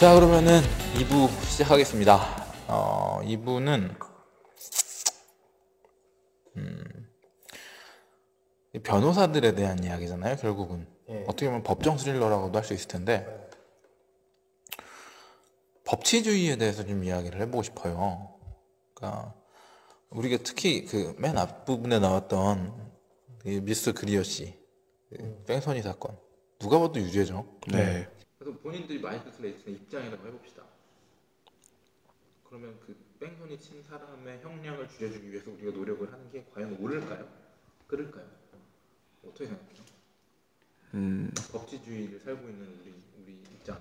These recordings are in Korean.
자 그러면은 2부 시작하겠습니다. 어, 2부는 음, 이 변호사들에 대한 이야기잖아요. 결국은 예. 어떻게 보면 법정 스릴러라고도 할 수 있을 텐데 법치주의에 대해서 좀 이야기를 해보고 싶어요. 그러니까 우리가 특히 그 맨 앞부분에 나왔던 이 미스 그리어 씨 그 뺑소니 사건 누가 봐도 유죄죠. 네. 그래서 본인들이 마이클 클레이튼의 입장이라고 해봅시다. 그러면 그 뺑소니 친 사람의 형량을 줄여주기 위해서 우리가 노력을 하는 게 과연 옳을까요? 그럴까요? 어떻게 생각해요? 음, 법치주의를 살고 있는 우리 우리 입장.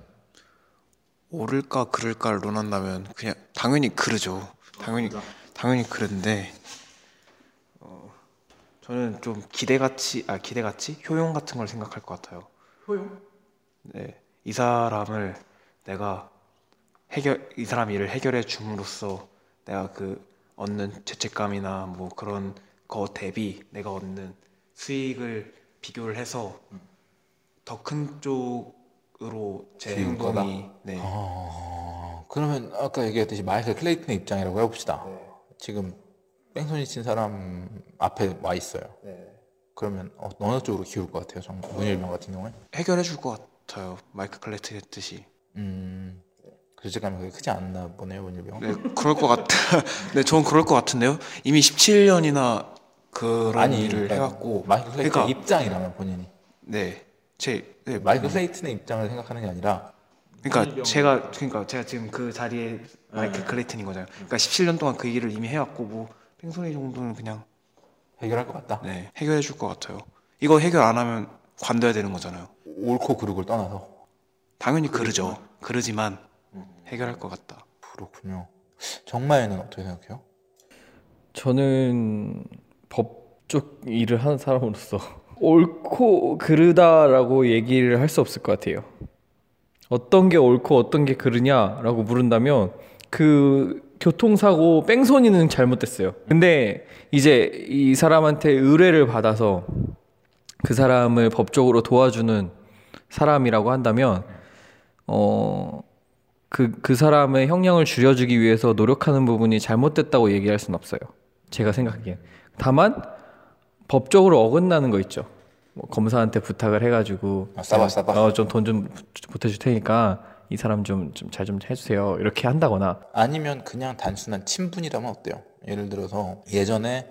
옳을까 그럴까를 논한다면 그냥 당연히 그르죠. 당연히 당연히 그런데 어, 저는 좀 기대가치 아 기대가치 효용 같은 걸 생각할 것 같아요. 효용? 네, 이 사람을 내가 해결 이 사람 일을 해결해 줌으로써 내가 그 얻는 죄책감이나 뭐 그런 거 대비 내가 얻는 수익을 비교를 해서 더 큰 쪽으로 제? 행동이 네. 어, 그러면 아까 얘기했듯이 마이클 클레이튼의 입장이라고 해봅시다. 지금 뺑소니 친 사람 앞에 와 있어요. 그러면 어, 어느 쪽으로 기울 것 같아요? 정 문일병 같은 경우에? 해결해 줄 것 같아요. 마이클 클레이튼 했듯이. 음, 죄책감이 그렇게 크지 않나 보네요, 문일병. 네, 그럴 것 같아. 네, 전 그럴 것 같은데요. 이미 17년이나 그런 일을 그러니까 해왔고, 마이클 클레이튼 그러니까 입장이라면 본인이 네, 제, 네, 마이클 클레이튼의 입장을 생각하는 게 아니라 그러니까 제가 그러니까 제가 지금 그 자리에 네. 마이클 클레이튼인 거잖아요. 그러니까 17년 동안 그 일을 이미 해왔고 뭐 뺑소니 정도는 그냥 해결할 것 같다. 네, 해결해 줄 것 같아요. 이거 해결 안 하면 관둬야 되는 거잖아요. 옳고 그르고를 떠나서 당연히 그르죠. 그르지만 해결할 것 같다. 그렇군요. 정마에는 어떻게 생각해요? 저는 법적 일을 하는 사람으로서 옳고 그르다라고 얘기를 할 수 없을 것 같아요. 어떤 게 옳고 어떤 게 그르냐라고 물은다면 그 교통사고 뺑소니는 잘못됐어요. 근데 이제 이 사람한테 의뢰를 받아서 그 사람을 법적으로 도와주는 사람이라고 한다면 어 그, 그 사람의 형량을 줄여주기 위해서 노력하는 부분이 잘못됐다고 얘기할 수는 없어요. 제가 생각하기엔. 다만, 법적으로 어긋나는 거 있죠. 뭐 검사한테 부탁을 해가지고. 아, 싸봐, 싸봐. 어, 좀 돈좀 보태줄 테니까 이 사람 좀, 좀잘 좀 해주세요. 이렇게 한다거나. 아니면 그냥 단순한 친분이라면 어때요? 예를 들어서 예전에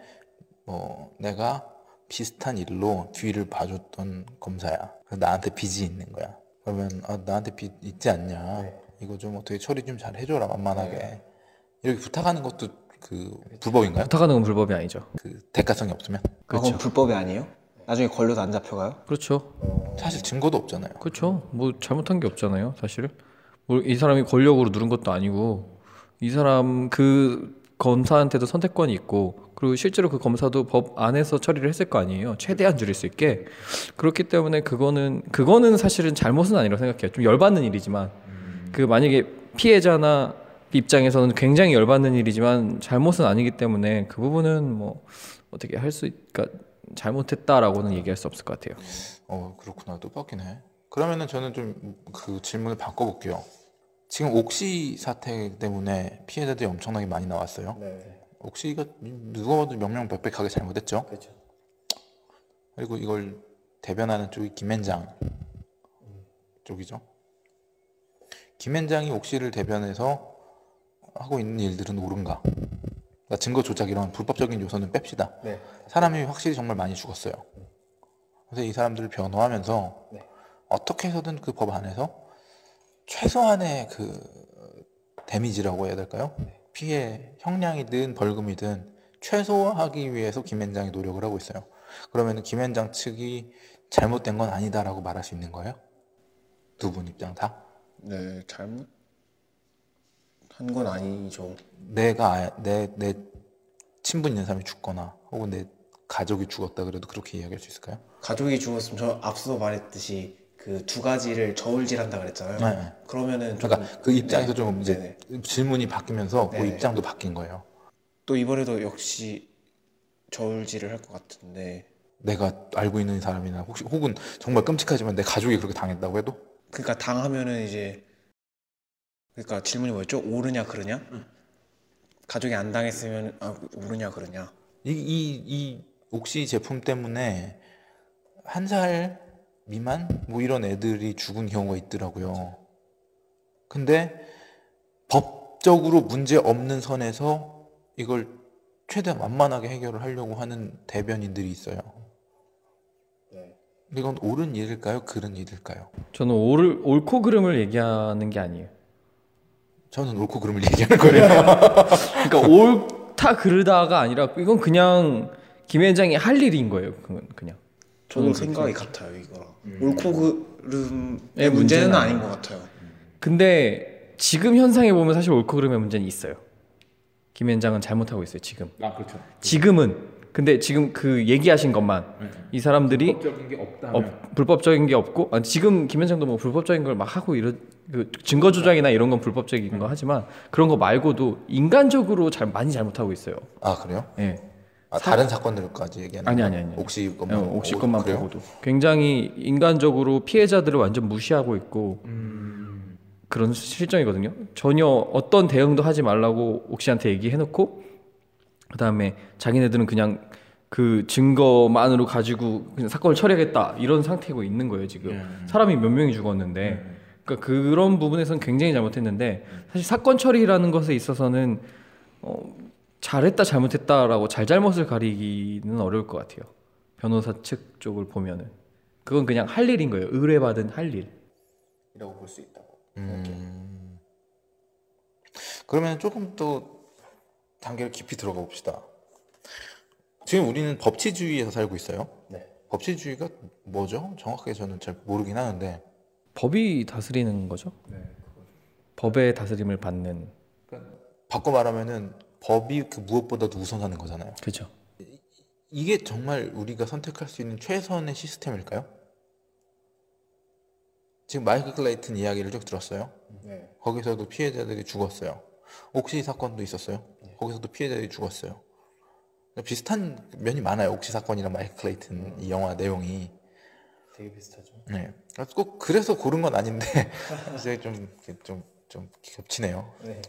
뭐 내가 비슷한 일로 뒤를 봐줬던 검사야. 그래서 나한테 빚이 있는 거야. 그러면 아, 나한테 빚 있지 않냐? 이거 좀 어떻게 처리 좀 잘 해줘라 만만하게. 이렇게 부탁하는 것도 그 불법인가요? 부탁하는 건 불법이 아니죠. 그 대가성이 없으면 그건 불법이 아니에요? 나중에 걸려도 안 잡혀가요? 그렇죠. 사실 증거도 없잖아요. 그렇죠. 뭐 잘못한 게 없잖아요, 사실. 뭐 이 사람이 권력으로 누른 것도 아니고 이 사람 그 검사한테도 선택권이 있고 그리고 실제로 그 검사도 법 안에서 처리를 했을 거 아니에요. 최대한 줄일 수 있게. 그렇기 때문에 그거는 그거는 사실은 잘못은 아니라고 생각해요. 좀 열받는 일이지만 그 만약에 피해자나 입장에서는 굉장히 열받는 일이지만 잘못은 아니기 때문에 그 부분은 뭐 어떻게 할수 그러니까 잘못했다라고는 얘기할 수 없을 것 같아요. 어 그렇구나 뜻밖이네. 그러면은 저는 좀 그 질문을 바꿔볼게요. 지금 옥시 사태 때문에 피해자들이 엄청나게 많이 나왔어요. 네. 옥시가 누가 봐도 명명백백하게 잘못했죠. 그렇죠. 그리고 이걸 대변하는 쪽이 김앤장 쪽이죠. 김앤장이 옥시를 대변해서 하고 있는 일들은 옳은가? 그러니까 증거 조작 이런 불법적인 요소는 뺍시다. 네. 사람이 확실히 정말 많이 죽었어요. 그래서 이 사람들을 변호하면서 네. 어떻게 해서든 그 법 안에서 최소한의 그 데미지라고 해야 될까요? 피해 형량이든 벌금이든 최소화하기 위해서 김앤장이 노력을 하고 있어요. 그러면 김앤장 측이 잘못된 건 아니다라고 말할 수 있는 거예요? 두 분 입장 다? 네, 잘못 한 건 아니죠. 내가 아- 내, 내 친분 있는 사람이 죽거나 혹은 내 가족이 죽었다 그래도 그렇게 이야기할 수 있을까요? 가족이 죽었으면 저 앞서 말했듯이 그 두 가지를 저울질한다 그랬잖아요. 네, 네. 그러면은 좀 그러니까 그 입장에서 네. 좀 이제 네네. 질문이 바뀌면서 그. 입장도 바뀐 거예요. 또 이번에도 역시 저울질을 할 것 같은데 내가 알고 있는 사람이나 혹시 혹은 정말 끔찍하지만 내 가족이 그렇게 당했다고 해도 그러니까 당하면은 이제 그러니까 질문이 뭐였죠? 오르냐 그르냐? 가족이 안 당했으면 아, 오르냐 그르냐? 이, 이, 이 옥시 제품 때문에 한 살 미만 뭐 이런 애들이 죽은 경우가 있더라고요. 근데 법적으로 문제 없는 선에서 이걸 최대한 완만하게 해결을 하려고 하는 대변인들이 있어요. 이건 옳은 일일까요? 그른 일일까요? 저는 올, 옳고 그름을 얘기하는 게 아니에요. 저는 옳고 그름을 얘기하는 거예요. 그러니까 옳다 그르다가 아니라 이건 그냥 김현장이 할 일인 거예요. 그건 그냥. 저도 생각이 같아요 이거랑 옳고 그름의 의 문제는 아닌 것 같아요. 근데 지금 현상에 보면 사실 옳고 그름의 문제는 있어요. 김앤장은 잘못하고 있어요. 지금. 아 그렇죠. 지금은. 근데 지금 그 얘기하신 것만 이 사람들이 법적인 게 없다면 업, 불법적인 게 없고 아니, 지금 김앤장도 뭐 불법적인 걸 막 하고 이런 그 증거 조작이나 이런 건 불법적인 거 하지만 그런 거 말고도 인간적으로 잘 많이 잘못하고 있어요. 아 그래요? 예. 아, 다른 사건들까지 얘기하는 아니? 아니, 아니. 옥시 것만 어, 옥시 것만 그래요? 보고도 굉장히 인간적으로 피해자들을 완전 무시하고 있고 그런 실정이거든요. 전혀 어떤 대응도 하지 말라고 옥시한테 얘기해놓고 그다음에 자기네들은 그냥 그 증거만으로 가지고 그냥 사건을 처리하겠다 이런 상태고 있는 거예요 지금 사람이 몇 명이 죽었는데 그러니까 그런 부분에서는 굉장히 잘못했는데 사실 사건 처리라는 것에 있어서는 어, 잘했다 잘못했다라고 잘잘못을 가리기는 어려울 것 같아요 변호사 측 쪽을 보면은 그건 그냥 할 일인 거예요 의뢰받은 할 일 이라고 볼 수 있다고. 음. 그러면 조금 또 단계를 깊이 들어가 봅시다. 지금 우리는 법치주의에서 살고 있어요. 네. 법치주의가 뭐죠? 정확하게 저는 잘 모르긴 하는데 법이 다스리는 거죠 법의 다스림을 받는 바꿔 말하면은 법이 그 무엇보다도 우선하는 거잖아요. 그죠 이게 정말 우리가 선택할 수 있는 최선의 시스템일까요? 지금 마이클 클레이튼 이야기를 쭉 들었어요. 네. 거기서도 피해자들이 죽었어요. 옥시 사건도 있었어요. 거기서도 피해자들이 죽었어요. 비슷한 면이 많아요. 옥시 사건이랑 마이클 클레이튼 이 영화 내용이. 되게 비슷하죠. 네. 꼭 그래서 고른 건 아닌데 이제 좀좀좀 겹치네요. 네.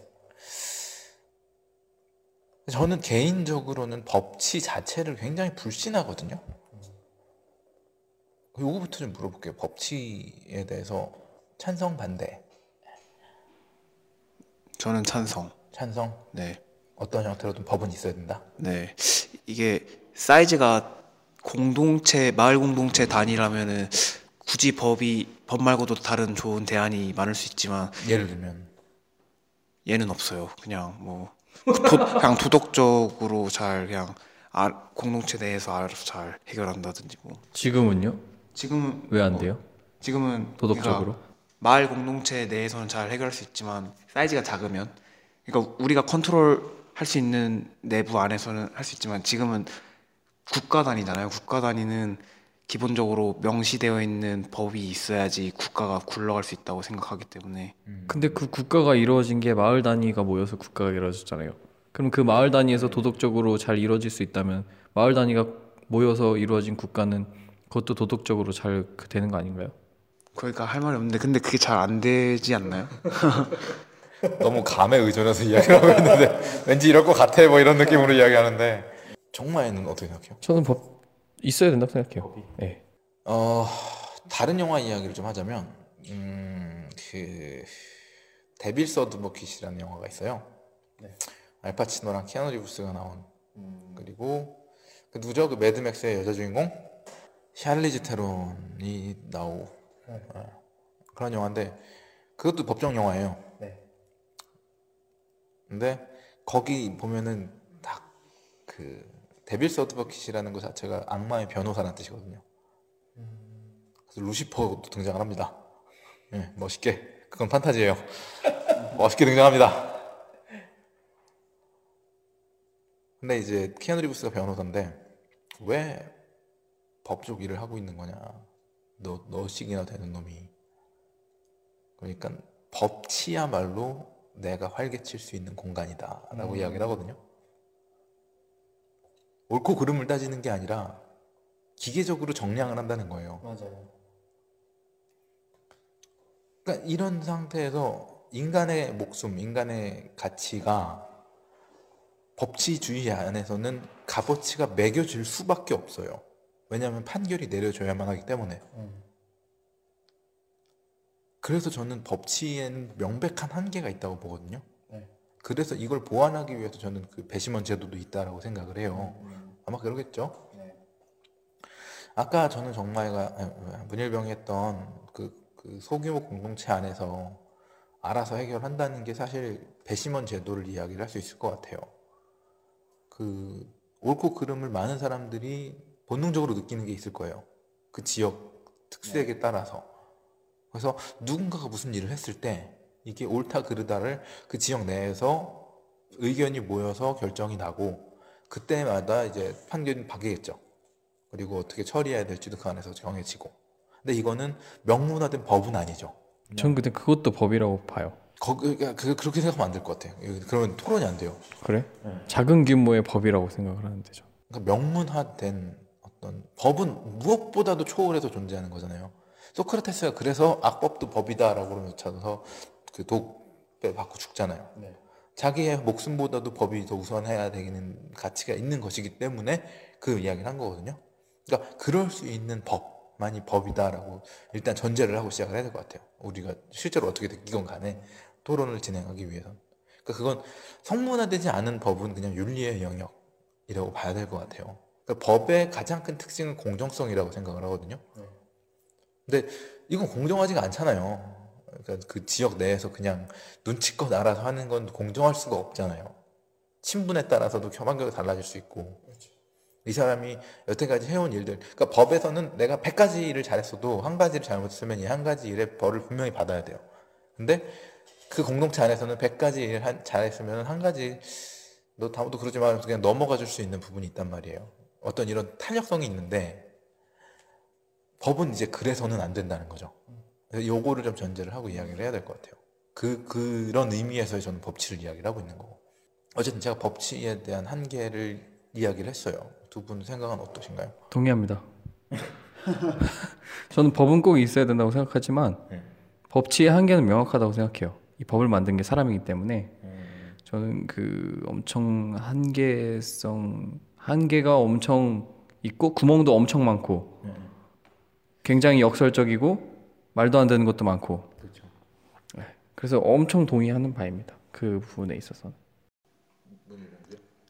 저는 개인적으로는 법치 자체를 굉장히 불신하거든요. 요거부터 좀 물어볼게요. 법치에 대해서 찬성 반대. 저는 찬성. 찬성 네. 어떤 형태로든 법은 있어야 된다. 네. 이게 사이즈가 공동체 마을 공동체 단위라면은 굳이 법이 법 말고도 다른 좋은 대안이 많을 수 있지만 예를 들면 얘는 없어요. 그냥 뭐 도, 그냥 도덕적으로 잘 그냥 아, 공동체 내에서 알아서 잘 해결한다든지 뭐. 지금은요? 지금은 왜안 뭐, 돼요? 지금은 도덕적으로? 그러니까 마을 공동체 내에서는 잘 해결할 수 있지만 사이즈가 작으면. 그러니까 우리가 컨트롤 할 수 있는 내부 안에서는 할 수 있지만 지금은 국가 단위잖아요. 국가 단위는 기본적으로 명시되어 있는 법이 있어야지 국가가 굴러갈 수 있다고 생각하기 때문에 근데 그 국가가 이루어진 게 마을 단위가 모여서 국가가 이루어졌잖아요. 그럼 그 마을 단위에서 도덕적으로 잘 이루어질 수 있다면 마을 단위가 모여서 이루어진 국가는 그것도 도덕적으로 잘그 되는 거 아닌가요? 그러니까 할 말이 없는데 근데 그게 잘 안 되지 않나요? 너무 감에 의존해서 이야기를 하고 있는데 왠지 이럴 것 같아 뭐 이런 느낌으로 이야기하는데 정마에는 어떻게 생각해요? 저는 법 있어야 된다고 생각해요. 네. 어 다른 영화 이야기를 좀 하자면 음 그 데빌 서드버킷이라는 영화가 있어요. 알파치노랑 키아누 리브스가 나온 그리고 그 누죠 그 매드맥스의 여자 주인공 샬리즈 테론이 나오고 어, 그런 영화인데 그것도 법정 영화예요. 네. 근데 거기 보면은 딱 그 데빌 서드버킷이라는 것 자체가 악마의 변호사라는 뜻이거든요. 그래서 루시퍼도 등장을 합니다. 예, 멋있게 그건 판타지예요. 멋있게 등장합니다. 근데 이제 키아누 리브스가 변호사인데 왜 법적 일을 하고 있는 거냐? 너 너씩이나 되는 놈이. 그러니까 법치야말로 내가 활개칠 수 있는 공간이다라고 이야기를 하거든요. 옳고 그름을 따지는 게 아니라 기계적으로 정량을 한다는 거예요. 맞아요. 그러니까 이런 상태에서 인간의 목숨, 인간의 가치가 법치주의 안에서는 값어치가 매겨질 수밖에 없어요. 왜냐하면 판결이 내려져야만 하기 때문에. 그래서 저는 법치에는 명백한 한계가 있다고 보거든요. 네. 그래서 이걸 보완하기 위해서 저는 그 배심원 제도도 있다라고 생각을 해요. 아마 그러겠죠. 네. 아까 저는 정말가 아, 문일병이 했던 그, 그 소규모 공동체 안에서 알아서 해결한다는 게 사실 배심원 제도를 이야기를 할 수 있을 것 같아요. 그 옳고 그름을 많은 사람들이 본능적으로 느끼는 게 있을 거예요. 그 지역 특색에 따라서. 그래서 누군가가 무슨 일을 했을 때 이게 옳다 그르다를 그 지역 내에서 의견이 모여서 결정이 나고 그때마다 이제 판결이 바뀌겠죠. 그리고 어떻게 처리해야 될지도 그 안에서 정해지고. 근데 이거는 명문화된 법은 아니죠. 전 근데 그것도 법이라고 봐요. 거기 그, 그렇게 생각하면 안 될 것 같아요. 그러면 토론이 안 돼요. 그래? 작은 규모의 법이라고 생각을 하는데 저. 그러니까 명문화된 어떤 법은 무엇보다도 초월해서 존재하는 거잖아요. 소크라테스가 그래서 악법도 법이다라고 그러면서 그 독배 받고 죽잖아요. 네. 자기의 목숨보다도 법이 더 우선해야 되는 가치가 있는 것이기 때문에 그 이야기를 한 거거든요. 그러니까 그럴 수 있는 법만이 법이다라고 일단 전제를 하고 시작을 해야 될 것 같아요. 우리가 실제로 어떻게 됐건 간에 토론을 진행하기 위해서. 그러니까 그건 성문화되지 않은 법은 그냥 윤리의 영역이라고 봐야 될 것 같아요. 그러니까 법의 가장 큰 특징은 공정성이라고 생각을 하거든요. 네. 근데 이건 공정하지가 않잖아요. 그러니까 그 지역 내에서 그냥 눈치껏 알아서 하는 건 공정할 수가 없잖아요. 친분에 따라서도 판결이 달라질 수 있고. 이 사람이 여태까지 해온 일들, 그러니까 법에서는 내가 100가지 일을 잘했어도 한 가지를 잘못했으면 이 한 가지 일의 벌을 분명히 받아야 돼요. 근데 그 공동체 안에서는 100가지 일을 한- 잘했으면 한 가지 너 다음부터 그러지 말면서 그냥 넘어가 줄 수 있는 부분이 있단 말이에요. 어떤 이런 탄력성이 있는데 법은 이제 그래서는 안 된다는 거죠. 요거를 좀 전제를 하고 이야기를 해야 될 것 같아요. 그 그런 의미에서 저는 법치를 이야기를 하고 있는 거고. 어쨌든 제가 법치에 대한 한계를 이야기를 했어요. 두 분 생각은 어떠신가요? 동의합니다. 저는 법은 꼭 있어야 된다고 생각하지만 네. 법치의 한계는 명확하다고 생각해요. 이 법을 만든 게 사람이기 때문에 저는 그 엄청 한계성 한계가 엄청 있고 구멍도 엄청 많고 굉장히 역설적이고 말도 안 되는 것도 많고 그렇죠. 네, 그래서 엄청 동의하는 바입니다. 그 부분에 있어서는.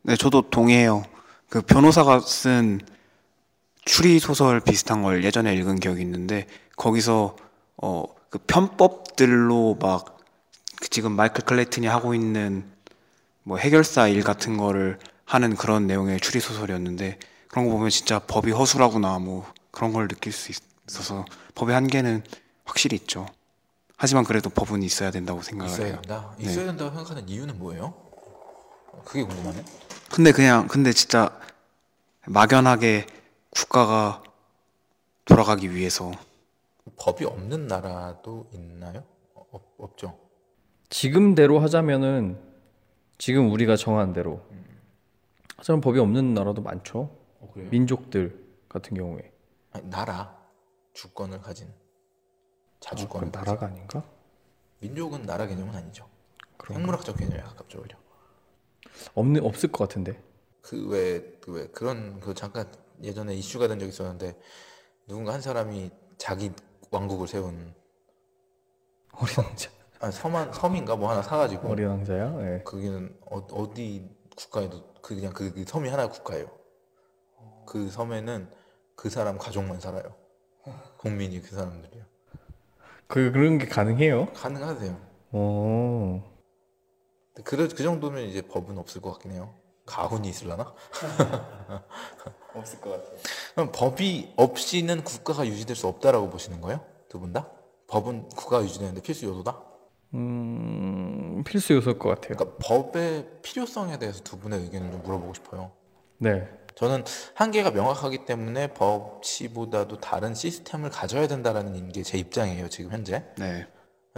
네, 저도 동의해요. 그 변호사가 쓴 추리 소설 비슷한 걸 예전에 읽은 기억이 있는데 거기서 어 그 편법들로 막그 지금 마이클 클레이튼이 하고 있는 뭐 해결사 일 같은 거를 하는 그런 내용의 추리 소설이었는데 그런 거 보면 진짜 법이 허술하구나 뭐 그런 걸 느낄 수 있어서 법의 한계는 확실히 있죠. 하지만 그래도 법은 있어야 된다고 생각을 있어야 해요. 된다. 네. 있어야 된다고 생각하는 이유는 뭐예요? 그게 궁금하네. 근데 그냥 근데 진짜 막연하게 국가가 돌아가기 위해서 법이 없는 나라도 있나요? 어, 없, 없죠. 지금대로 하자면은 지금 우리가 정한 대로 하자면 법이 없는 나라도 많죠. 어, 그래요? 민족들 같은 경우에 아니, 나라 주권을 가진 아, 그건 가진 나라가 아닌가? 민족은 나라 개념은 아니죠. 그런가? 생물학적 개념에 가깝죠 오히려. 없는 없을 것 같은데. 그왜그왜 그런 그 잠깐 예전에 이슈가 된 적이 있었는데 누군가 한 사람이 자기 왕국을 세운 어린 왕자. 아, 섬한 섬인가 뭐 하나 사가지고 어린 왕자야? 예. 거기는 어, 어디 국가에도 그 그냥 그, 그 섬이 하나의 국가예요. 그 섬에는 그 사람 가족만 살아요. 국민이 그 사람들이요. 그 그런 게 가능해요? 가능하세요. 어. 그, 그 정도면 이제 법은 없을 것 같긴 해요. 가훈이 있을라나? 없을 것 같아요. 그럼 법이 없이는 국가가 유지될 수 없다라고 보시는 거예요? 두 분 다? 법은 국가가 유지되는데 필수 요소다? 음, 필수 요소일 것 같아요. 그러니까 법의 필요성에 대해서 두 분의 의견을 좀 물어보고 싶어요. 네. 저는 한계가 명확하기 때문에 법치보다도 다른 시스템을 가져야 된다라는 게 제 입장이에요 지금 현재. 네.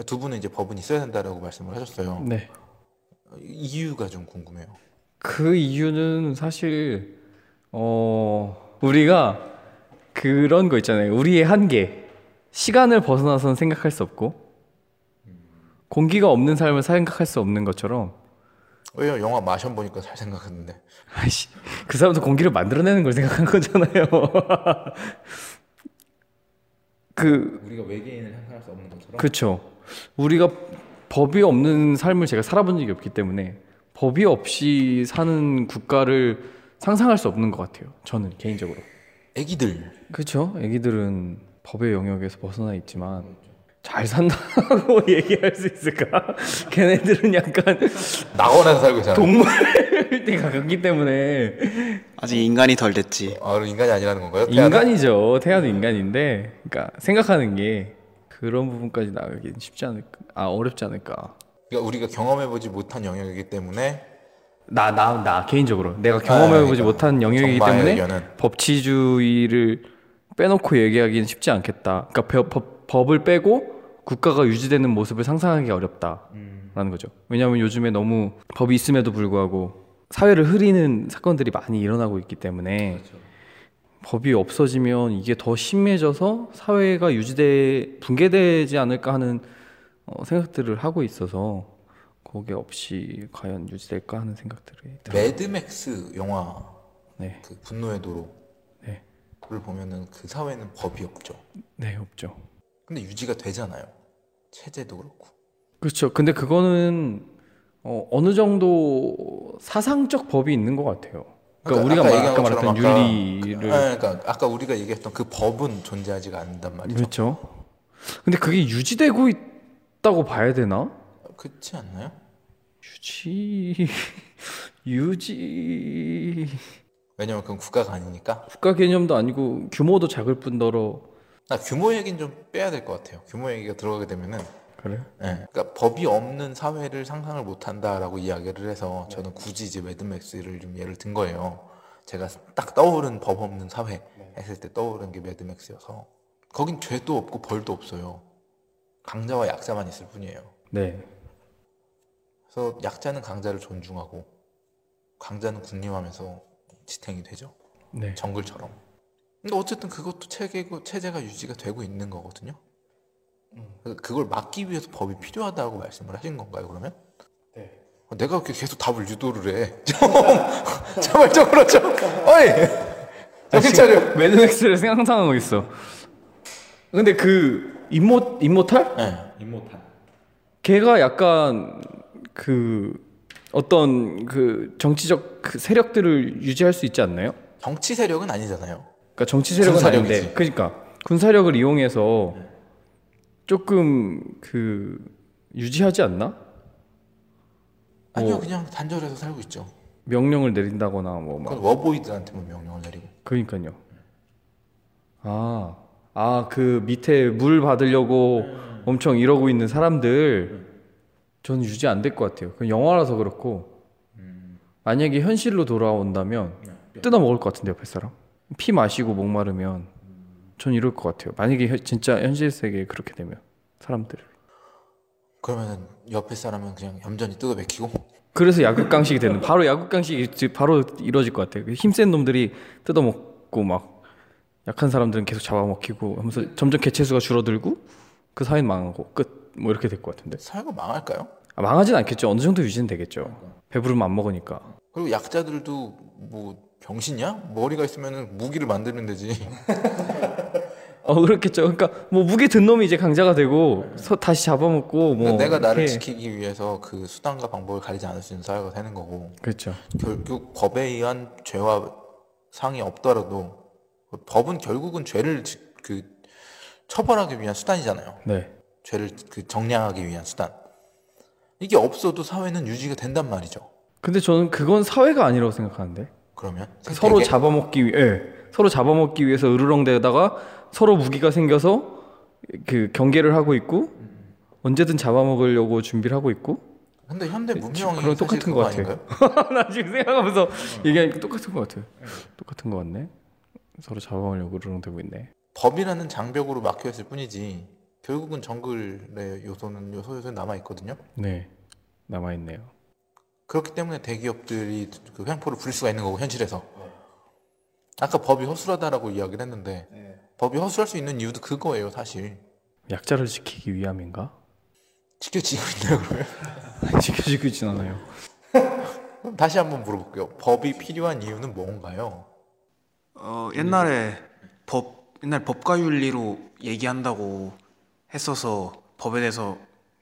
두 분은 이제 법은 있어야 된다라고 말씀을 하셨어요. 네. 이유가 좀 궁금해요. 그 이유는 사실 어 우리가 그런 거 있잖아요. 우리의 한계. 시간을 벗어나서는 생각할 수 없고 공기가 없는 삶을 생각할 수 없는 것처럼 왜요? 영화 마션 보니까 잘 생각했는데. 아이씨 그 사람도 공기를 만들어내는 걸 생각한 거잖아요. 그 우리가 외계인을 상상할 수 없는 것처럼. 그렇죠. 우리가 법이 없는 삶을 제가 살아본 적이 없기 때문에 법이 없이 사는 국가를 상상할 수 없는 것 같아요. 저는 개인적으로. 애기들. 그렇죠. 애기들은 법의 영역에서 벗어나 있지만 잘 산다고 얘기할 수 있을까? 걔네들은 약간 낙원에서 살고 있잖아. 동물에 가깝기 때문에 아직 인간이 덜 됐지. 아, 그럼 인간이 아니라는 건가요? 태아는? 인간이죠. 태아도 인간인데, 그러니까 생각하는 게 그런 부분까지 나가긴 쉽지 않을까? 아 어렵지 않을까? 그러니까 우리가 경험해보지 못한 영역이기 때문에 나 나 나 개인적으로 내가 경험해보지 그러니까 못한 영역이기 때문에 의견은. 법치주의를 빼놓고 얘기하기는 쉽지 않겠다. 그러니까 법, 법, 법을 빼고 국가가 유지되는 모습을 상상하기 어렵다라는 거죠. 왜냐하면 요즘에 너무 법이 있음에도 불구하고 사회를 흐리는 사건들이 많이 일어나고 있기 때문에 법이 없어지면 이게 더 심해져서 사회가 유지돼 붕괴되지 않을까 하는 어, 생각들을 하고 있어서 그게 없이 과연 유지될까 하는 생각들이. 매드맥스 영화 네, 그 분노의 도로 를 네, 보면은 그 사회는 법이 없죠. 네 없죠. 근데 유지가 되잖아요. 체제도 그렇고. 그렇죠. 근데 그거는 어, 어느 정도 사상적 법이 있는 것 같아요. 그러니까, 우리가 말, 얘기한 아까 것처럼 말했던 아까- 윤리를 아, 그러니까 아까 우리가 얘기했던 그 법은 존재하지가 않는단 말이죠. 그렇죠. 근데 그게 유지되고 있다고 봐야 되나? 그렇지 않나요? 유지 유지 왜냐면 그건 국가가 아니니까. 국가 개념도 아니고 규모도 작을 뿐더러 나 규모 얘기는 좀 빼야 될 것 같아요. 규모 얘기가 들어가게 되면은 그래? 예. 그러니까 법이 없는 사회를 상상을 못 한다라고 이야기를 해서 저는 굳이 이제 매드맥스를 좀 예를 든 거예요. 제가 딱 떠오른 법 없는 사회 했을 때 떠오른 게 매드맥스여서 거긴 죄도 없고 벌도 없어요. 강자와 약자만 있을 뿐이에요. 네. 그래서 약자는 강자를 존중하고 강자는 군림하면서 지탱이 되죠. 네. 정글처럼. 근데 어쨌든 그것도 체계고 체제가 유지가 되고 있는 거거든요. 그래서 그걸 막기 위해서 법이 필요하다고 말씀을 하신 건가요, 그러면? 네. 어, 내가 그렇게 계속 답을 유도를 해. 좀 자발적으로 좀. 어이! 정신 차려. 매드맥스를 상상하고 있어. 근데 그 임모 임모탈? 네. 임모탈. 걔가 약간 그 어떤 그 정치적 그 세력들을 유지할 수 있지 않나요? 정치 세력은 아니잖아요. 그러니까 정치 세력은 군사력이지. 아닌데, 그러니까 군사력을 이용해서 조금 그 유지하지 않나? 아니요, 어. 그냥 단절해서 살고 있죠. 명령을 내린다거나 뭐 막. 그건 워보이드한테만 명령을 내리고. 그러니까요. 아, 아 그 밑에 물 받으려고 엄청 이러고 있는 사람들 저는 유지 안 될 것 같아요. 그 영화라서 그렇고 만약에 현실로 돌아온다면 뜯어 먹을 것 같은데 옆에 사람 피 마시고 목마르면 전 이럴 것 같아요. 만약에 현- 진짜 현실 세계에 그렇게 되면 사람들. 그러면은 옆에 사람은 그냥 얌전히 뜯어 맥히고. 그래서 야극강식이 되는 바로 야극강식이 지- 바로 이루어질 것 같아요. 그 힘센 놈들이 뜯어 먹고 막 약한 사람들은 계속 잡아먹히고 하면서 점점 개체수가 줄어들고 그 사회는 망하고 끝 뭐 이렇게 될 것 같은데. 사회가 망할까요? 아, 망하진 않겠죠. 어느 정도 유지는 되겠죠. 배부르면 안 먹으니까. 그리고 약자들도 뭐 병신이야? 머리가 있으면 무기를 만들면 되지. 어 그렇겠죠. 그러니까 뭐 무게 든 놈이 이제 강자가 되고 서, 다시 잡아먹고 뭐 그러니까 내가 나를 이렇게- 지키기 위해서 그 수단과 방법을 가리지 않을 수 있는 사회가 되는 거고. 그렇죠. 결국 법에 의한 죄와 상이 없더라도 법은 결국은 죄를 지- 그 처벌하기 위한 수단이잖아요. 네 죄를 그 정량하기 위한 수단. 이게 없어도 사회는 유지가 된단 말이죠. 근데 저는 그건 사회가 아니라고 생각하는데 그러면 서로 생태계? 잡아먹기 위해 예. 서로 잡아먹기 위해서 으르렁대다가 서로 무기가 생겨서 그 경계를 하고 있고 언제든 잡아먹으려고 준비를 하고 있고 근데 현대 문명이 사실 똑같은 것 같아. 아닌가요? 나 지금 생각하면서 얘기하니까 똑같은 것 같아 똑같은 것 같네 서로 잡아먹으려고 으르렁대고 있네 법이라는 장벽으로 막혀 있을 뿐이지 결국은 정글의 요소는 요소 요소 남아 있거든요. 네 남아 있네요 그렇기 때문에 대기업들이 그 횡포를 부릴 수가 있는 거고 현실에서. 아까 법이 허술하다라고 이야기를 했는데 법이 허술할 수 있는 이유도 그거예요, 사실. 약자를 지키기 위함인가? 지켜지고 있나요 그러면? 지켜지고 있진 않아요. 다시 한번 물어볼게요. 법이 필요한 이유는 뭔가요? 어, 옛날에 법 옛날 법과 윤리로 얘기한다고 했어서 법에 대해서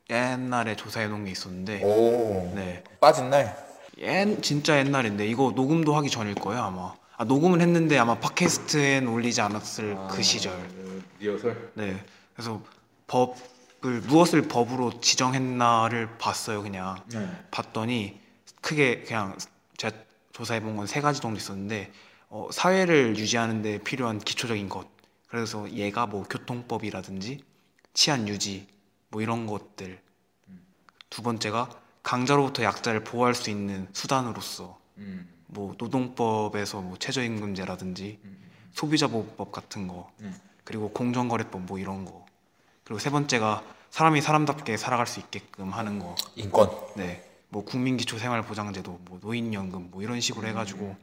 옛날에 조사해 놓은 게 있었는데 오 네. 빠진 날. 옛 진짜 옛날인데 이거 녹음도 하기 전일 거예요 아마 아 녹음은 했는데 아마 팟캐스트엔 올리지 않았을 그 시절 리허설. 네 그래서 법을 무엇을 법으로 지정했나를 봤어요 그냥 네. 봤더니 크게 그냥 제가 조사해 본 건 세 가지 정도 있었는데 어, 사회를 유지하는 데 필요한 기초적인 것 그래서 얘가 뭐 교통법이라든지 치안 유지 뭐 이런 것들 두 번째가 강자로부터 약자를 보호할 수 있는 수단으로서 음. 뭐 노동법에서 뭐 최저임금제라든지 소비자 보호법 같은 거 음. 그리고 공정거래법 뭐 이런 거 그리고 세 번째가 사람이 사람답게 살아갈 수 있게끔 하는 거 인권. 네, 뭐 국민기초생활보장제도, 뭐 노인연금, 뭐 이런 식으로 해가지고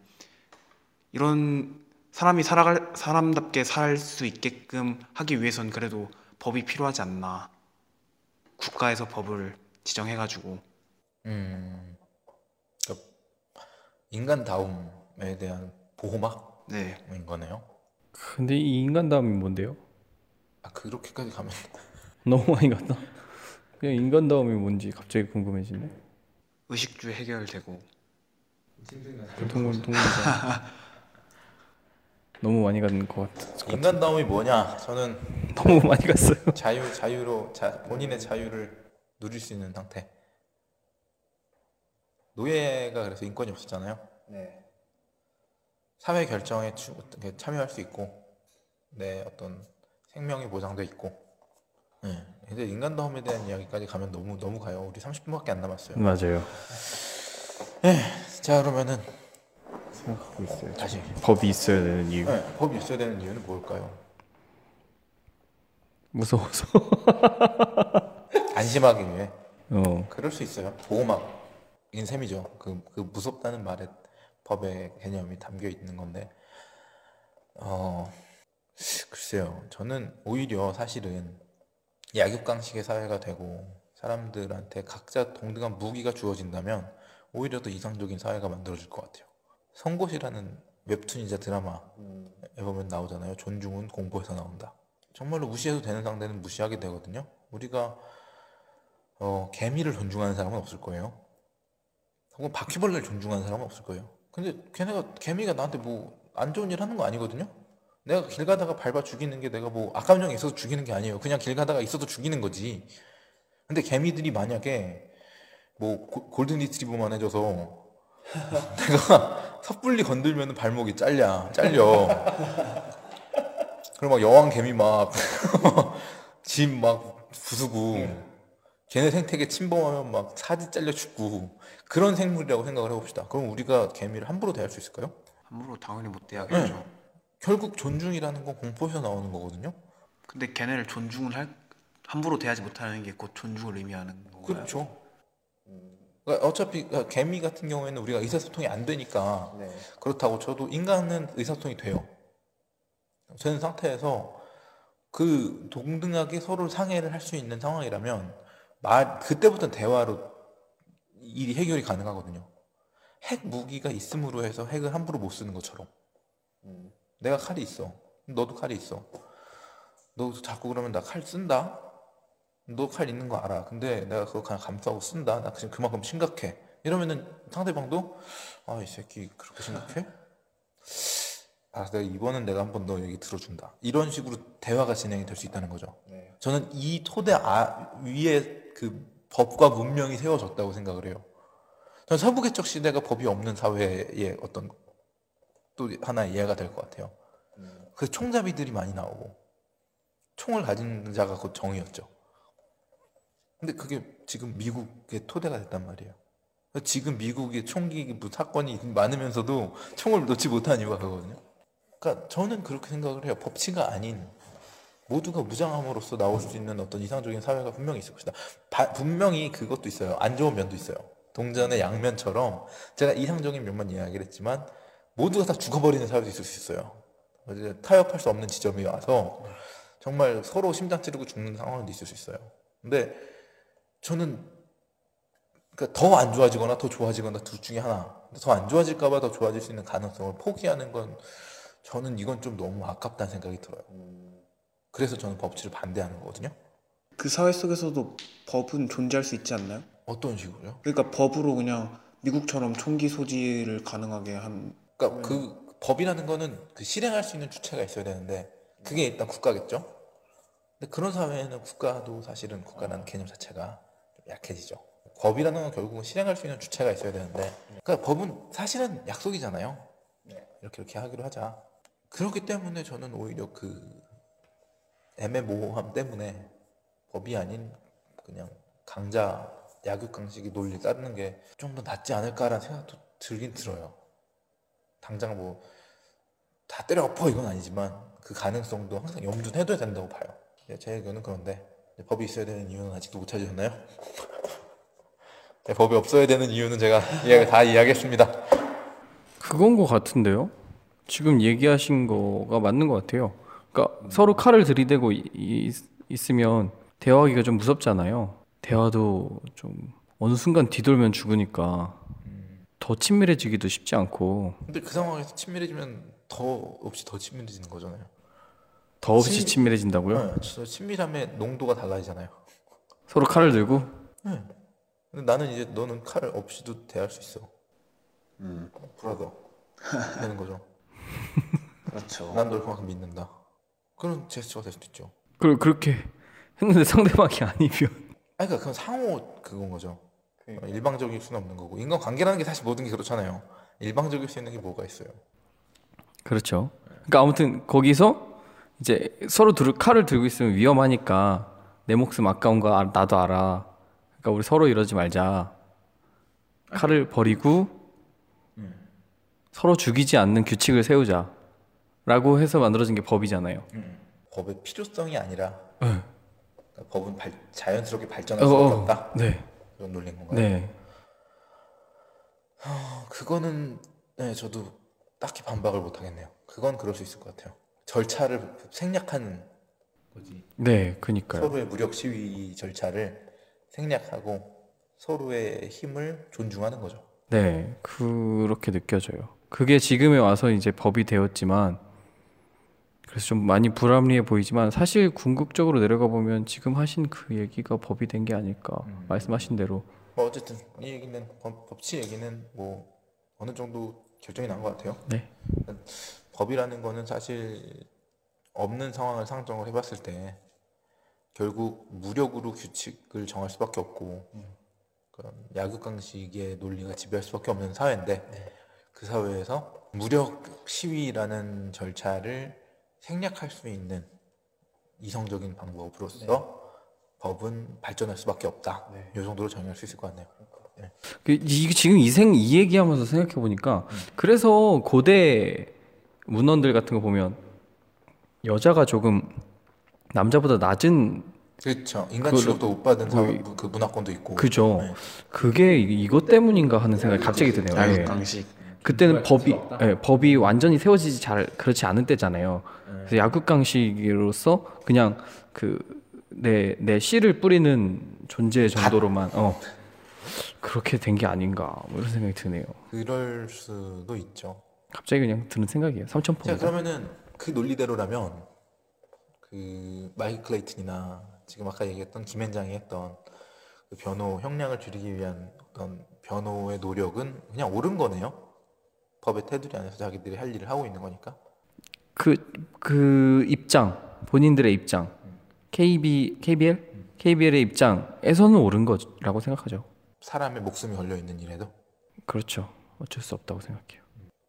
이런 사람이 살아갈 사람답게 살 수 있게끔 하기 위해선 그래도 법이 필요하지 않나. 국가에서 법을 지정해가지고 음. 그러니까 인간다움에 대한 보호막인 네, 거네요. 근데 이 인간다움이 뭔데요? 아 그렇게까지 가면 너무 많이 갔나? 그냥 인간다움이 뭔지 갑자기 궁금해지네. 의식주 해결되고 그 동물 동물이잖아. 너무 많이 가는 것 같아. 인간다움이 뭐냐? 저는 너무 많이 갔어요. 자유 자유로 자, 본인의 자유를 누릴 수 있는 상태. 노예가 그래서 인권이 없었잖아요. 네, 사회 결정에 참여할 수 있고 내 어떤 생명이 보장돼 있고. 네. 근데 인간다움에 대한 이야기까지 가면 너무 너무 가요. 우리 30분밖에 안 남았어요. 맞아요. 자 그러면은 생각하고 있어요. 다시 법이 있어야 되는 이유. 네, 법이 있어야 되는 이유는 뭘까요? 무서워서. 안심하기 위해. 어. 그럴 수 있어요. 보호막인 셈이죠. 그, 그 무섭다는 말에 법의 개념이 담겨 있는 건데, 어, 글쎄요. 저는 오히려 사실은 약육강식의 사회가 되고 사람들한테 각자 동등한 무기가 주어진다면 오히려 더 이상적인 사회가 만들어질 것 같아요. 송곳이라는 웹툰이자 드라마에 보면 나오잖아요. 존중은 공포에서 나온다. 정말로 무시해도 되는 상대는 무시하게 되거든요. 우리가 어, 개미를 존중하는 사람은 없을 거예요. 혹은 바퀴벌레를 존중하는 사람은 없을 거예요. 근데 걔네가 개미가 나한테 뭐 안 좋은 일 하는 거 아니거든요. 내가 길 가다가 밟아 죽이는 게 내가 뭐 악감정이 있어서 죽이는 게 아니에요. 그냥 길 가다가 있어도 죽이는 거지. 근데 개미들이 만약에 뭐 고- 골든 리트리버만 해줘서 내가 섣불리 건들면 발목이 잘려 잘려. 그리고 막 여왕 개미 막 집막 부수고 걔네 생태계 침범하면 막 사지 잘려 죽고 그런 생물이라고 생각을 해봅시다. 그럼 우리가 개미를 함부로 대할 수 있을까요? 함부로 당연히 못 대하겠죠. 결국 존중이라는 건 공포에서 나오는 거거든요. 근데 걔네를 존중을 할 함부로 대하지 못하는 게 곧 존중을 의미하는 건가요? 그렇죠. 그러니까 어차피 그러니까 개미 같은 경우에는 우리가 의사소통이 안 되니까 네. 그렇다고 쳐도 인간은 의사소통이 돼요. 되는 상태에서 그 동등하게 서로 상해를 할 수 있는 상황이라면 말 그때부터 대화로 일이 해결이 가능하거든요. 핵 무기가 있음으로 해서 핵을 함부로 못 쓰는 것처럼 내가 칼이 있어. 너도 칼이 있어. 너 자꾸 그러면 나 칼 쓴다. 너 칼 있는 거 알아. 근데 내가 그거 그냥 감싸고 쓴다. 나 지금 그만큼 심각해. 이러면은 상대방도 아 이 새끼 그렇게 심각해? 아 내가 이번은 내가 한번 너 얘기 들어준다. 이런 식으로 대화가 진행이 될 수 있다는 거죠. 저는 이 토대 아, 위에 그 법과 문명이 세워졌다고 생각을 해요. 저는 서부개척 시대가 법이 없는 사회의 어떤 또 하나의 예가 될 것 같아요. 그래서 총잡이들이 많이 나오고 총을 가진 자가 곧 정이었죠. 근데 그게 지금 미국의 토대가 됐단 말이에요. 지금 미국의 총기 뭐 사건이 많으면서도 총을 놓지 못한 이유가 그거거든요. 그러니까 저는 그렇게 생각을 해요. 법치가 아닌 모두가 무장함으로써 나올 수 있는 어떤 이상적인 사회가 분명히 있을 것이다. 바- 분명히 그것도 있어요. 안 좋은 면도 있어요. 동전의 양면처럼 제가 이상적인 면만 이야기를 했지만 모두가 다 죽어버리는 사회도 있을 수 있어요. 타협할 수 없는 지점이 와서 정말 서로 심장 찌르고 죽는 상황도 있을 수 있어요. 근데 저는 그러니까 더 안 좋아지거나 더 좋아지거나 둘 중에 하나. 더 안 좋아질까봐 더 좋아질 수 있는 가능성을 포기하는 건 저는 이건 좀 너무 아깝다는 생각이 들어요. 그래서 저는 법치를 반대하는 거거든요. 그 사회 속에서도 법은 존재할 수 있지 않나요? 어떤 식으로요? 그러니까 법으로 그냥 미국처럼 총기 소지를 가능하게 한 그러니까 그 법이라는 거는 그 실행할 수 있는 주체가 있어야 되는데 그게 일단 국가겠죠. 근데 그런 사회에는 국가도 사실은 국가라는 개념 자체가 좀 약해지죠. 법이라는 건 결국은 실행할 수 있는 주체가 있어야 되는데 그러니까 법은 사실은 약속이잖아요. 이렇게 이렇게 하기로 하자. 그렇기 때문에 저는 오히려 그 애매모호함 때문에 법이 아닌 그냥 강자 약육강식이 논리 따르는 게 좀 더 낫지 않을까라는 생각도 들긴 들어요. 당장 뭐 다 때려 엎어 이건 아니지만 그 가능성도 항상 염두는 해둬야 된다고 봐요. 예, 제 의견은 그런데 법이 있어야 되는 이유는 아직도 못 찾으셨나요? 네, 법이 없어야 되는 이유는 제가 이야기 다 이야기했습니다. 그건 것 같은데요. 지금 얘기하신 거가 맞는 것 같아요. 그러니까 서로 칼을 들이대고 이- 이- 있으면 대화하기가 좀 무섭잖아요. 대화도 좀 어느 순간 뒤돌면 죽으니까 더 친밀해지기도 쉽지 않고 근데 그 상황에서 친밀해지면 더 없이 더 친밀해지는 거잖아요. 더 없이 친- 친밀해진다고요? 네, 저 친밀함의 농도가 달라지잖아요. 서로 칼을 들고 네. 근데 나는 이제 너는 칼 없이도 대할 수 있어. 브라더 되는 거죠. 그렇죠. 난 널 그만큼 믿는다. 그런 제스처가 될 수도 있죠. 그 그렇게 했는데 상대방이 아니면 아니 그러니까 그건 상호 그건 거죠. 어, 일방적일 수는 없는 거고 인간 관계라는 게 사실 모든 게 그렇잖아요. 일방적일 수 있는 게 뭐가 있어요? 그렇죠. 그러니까 아무튼 거기서 이제 서로 들, 칼을 들고 있으면 위험하니까 내 목숨 아까운 거 알- 나도 알아. 그러니까 우리 서로 이러지 말자. 칼을 버리고 서로 죽이지 않는 규칙을 세우자. 라고 해서 만들어진 게 법이잖아요. 법의 필요성이 아니라 네. 그러니까 법은 발- 자연스럽게 발전할 수밖에 없다. 네. 그런 논리인 건가요? 네. 어, 그거는 네, 저도 딱히 반박을 못 하겠네요. 그건 그럴 수 있을 것 같아요. 절차를 생략하는 거지. 네, 그니까요. 서로의 무력 시위 절차를 생략하고 서로의 힘을 존중하는 거죠. 네, 그렇게 느껴져요. 그게 지금에 와서 이제 법이 되었지만, 그래서 좀 많이 불합리해 보이지만, 사실 궁극적으로 내려가 보면 지금 하신 그 얘기가 법이 된 게 아닐까. 말씀하신 대로. 뭐 어쨌든 이 얘기는 법, 법치 얘기는 뭐 어느 정도 결정이 난 것 같아요. 네. 법이라는 거는 사실 없는 상황을 상정을 해봤을 때 결국 무력으로 규칙을 정할 수밖에 없고 그런 야극강식의 논리가 지배할 수밖에 없는 사회인데 그 사회에서 무력 시위라는 절차를 생략할 수 있는 이성적인 방법으로서 법은 발전할 수밖에 없다. 이 정도로 정의할 수 있을 것 같네요. 네. 그, 이, 지금 이 생 이 얘기하면서 생각해 보니까, 그래서 고대 문헌들 같은 거 보면, 여자가 조금 남자보다 낮은 그렇죠. 인간 취급도 못 받은 뭐 사회, 그 문화권도 있고. 그죠. 네. 그게 이- 이것 때문인가 하는 생각이 갑자기 드네요. 예. 야육강식. 그때는 법이 예, 법이 완전히 세워지지 잘 그렇지 않은 때잖아요. 그래서 약육강식으로서 그냥 그 내 내 씨를 뿌리는 존재 정도로만 어 그렇게 된 게 아닌가 뭐 이런 생각이 드네요. 그럴 수도 있죠. 갑자기 그냥 드는 생각이에요. 자 삼천포입니다. 그러면은 그 논리대로라면 그 마이클 클레이튼이나 지금 아까 얘기했던 김현장이 했던 그 변호 형량을 줄이기 위한 어떤 변호의 노력은 그냥 옳은 거네요. 법의 테두리 안에서 자기들이 할 일을 하고 있는 거니까. 그그 입장 본인들의 입장 KB KBL KBL의 입장에서는 옳은 거라고 생각하죠. 사람의 목숨이 걸려 있는 일에도 그렇죠. 어쩔 수 없다고 생각해요.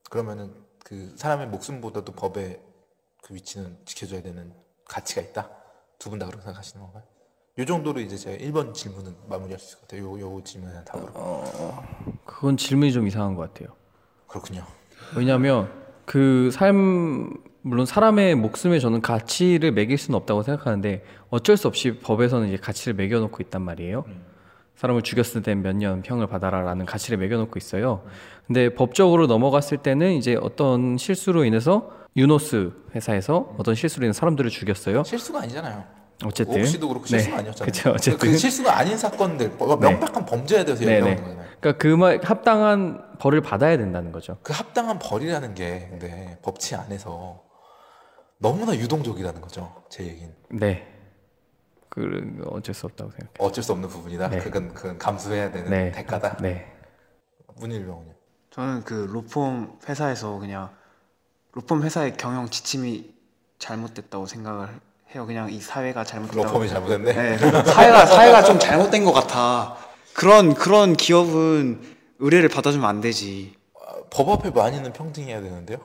그러면은 그 사람의 목숨보다도 법의 그 위치는 지켜줘야 되는 가치가 있다. 두 분 다 그렇게 생각하시는 건가요? 이 정도로 이제 제가 1번 질문은 마무리할 수 있을 것 같아요. 요, 요 질문은 답으로. 그건 질문이 좀 이상한 것 같아요. 그렇군요. 왜냐하면 그 삶 물론 사람의 목숨에 저는 가치를 매길 수는 없다고 생각하는데 어쩔 수 없이 법에서는 이제 가치를 매겨놓고 있단 말이에요. 사람을 죽였을 땐 몇년 평을 받아라라는 가치를 매겨놓고 있어요. 근데 법적으로 넘어갔을 때는 이제 어떤 실수로 인해서 유노스 회사에서 어떤 실수로 인해 서 사람들을 죽였어요. 실수가 아니잖아요. 어쨌든 옥시도 그렇고 네. 실수가 아니었잖아요. 그쵸, 어쨌든. 그 실수가 아닌 사건들, 뭐 네. 명백한 범죄에 대해서 네, 얘기하는 네. 거잖아요. 그러니까 그말 합당한 벌을 받아야 된다는 거죠. 그 합당한 벌이라는 게 근데 법치 안에서 너무나 유동적이라는 거죠. 제 얘기는 네. 그 어쩔 수 없다고 생각해요. 어쩔 수 없는 부분이다. 네. 그건 그건 감수해야 되는 네. 대가다. 네. 문일병은요. 저는 그 로펌 회사에서 그냥 로펌 회사의 경영 지침이 잘못됐다고 생각을 해요. 그냥 이 사회가 잘못됐다고. 로펌이 잘못했네. 네, 사회가 사회가 좀 잘못된 것 같아. 그런 그런 기업은 의뢰를 받아주면 안 되지. 법 앞에 많이는 평등해야 되는데요.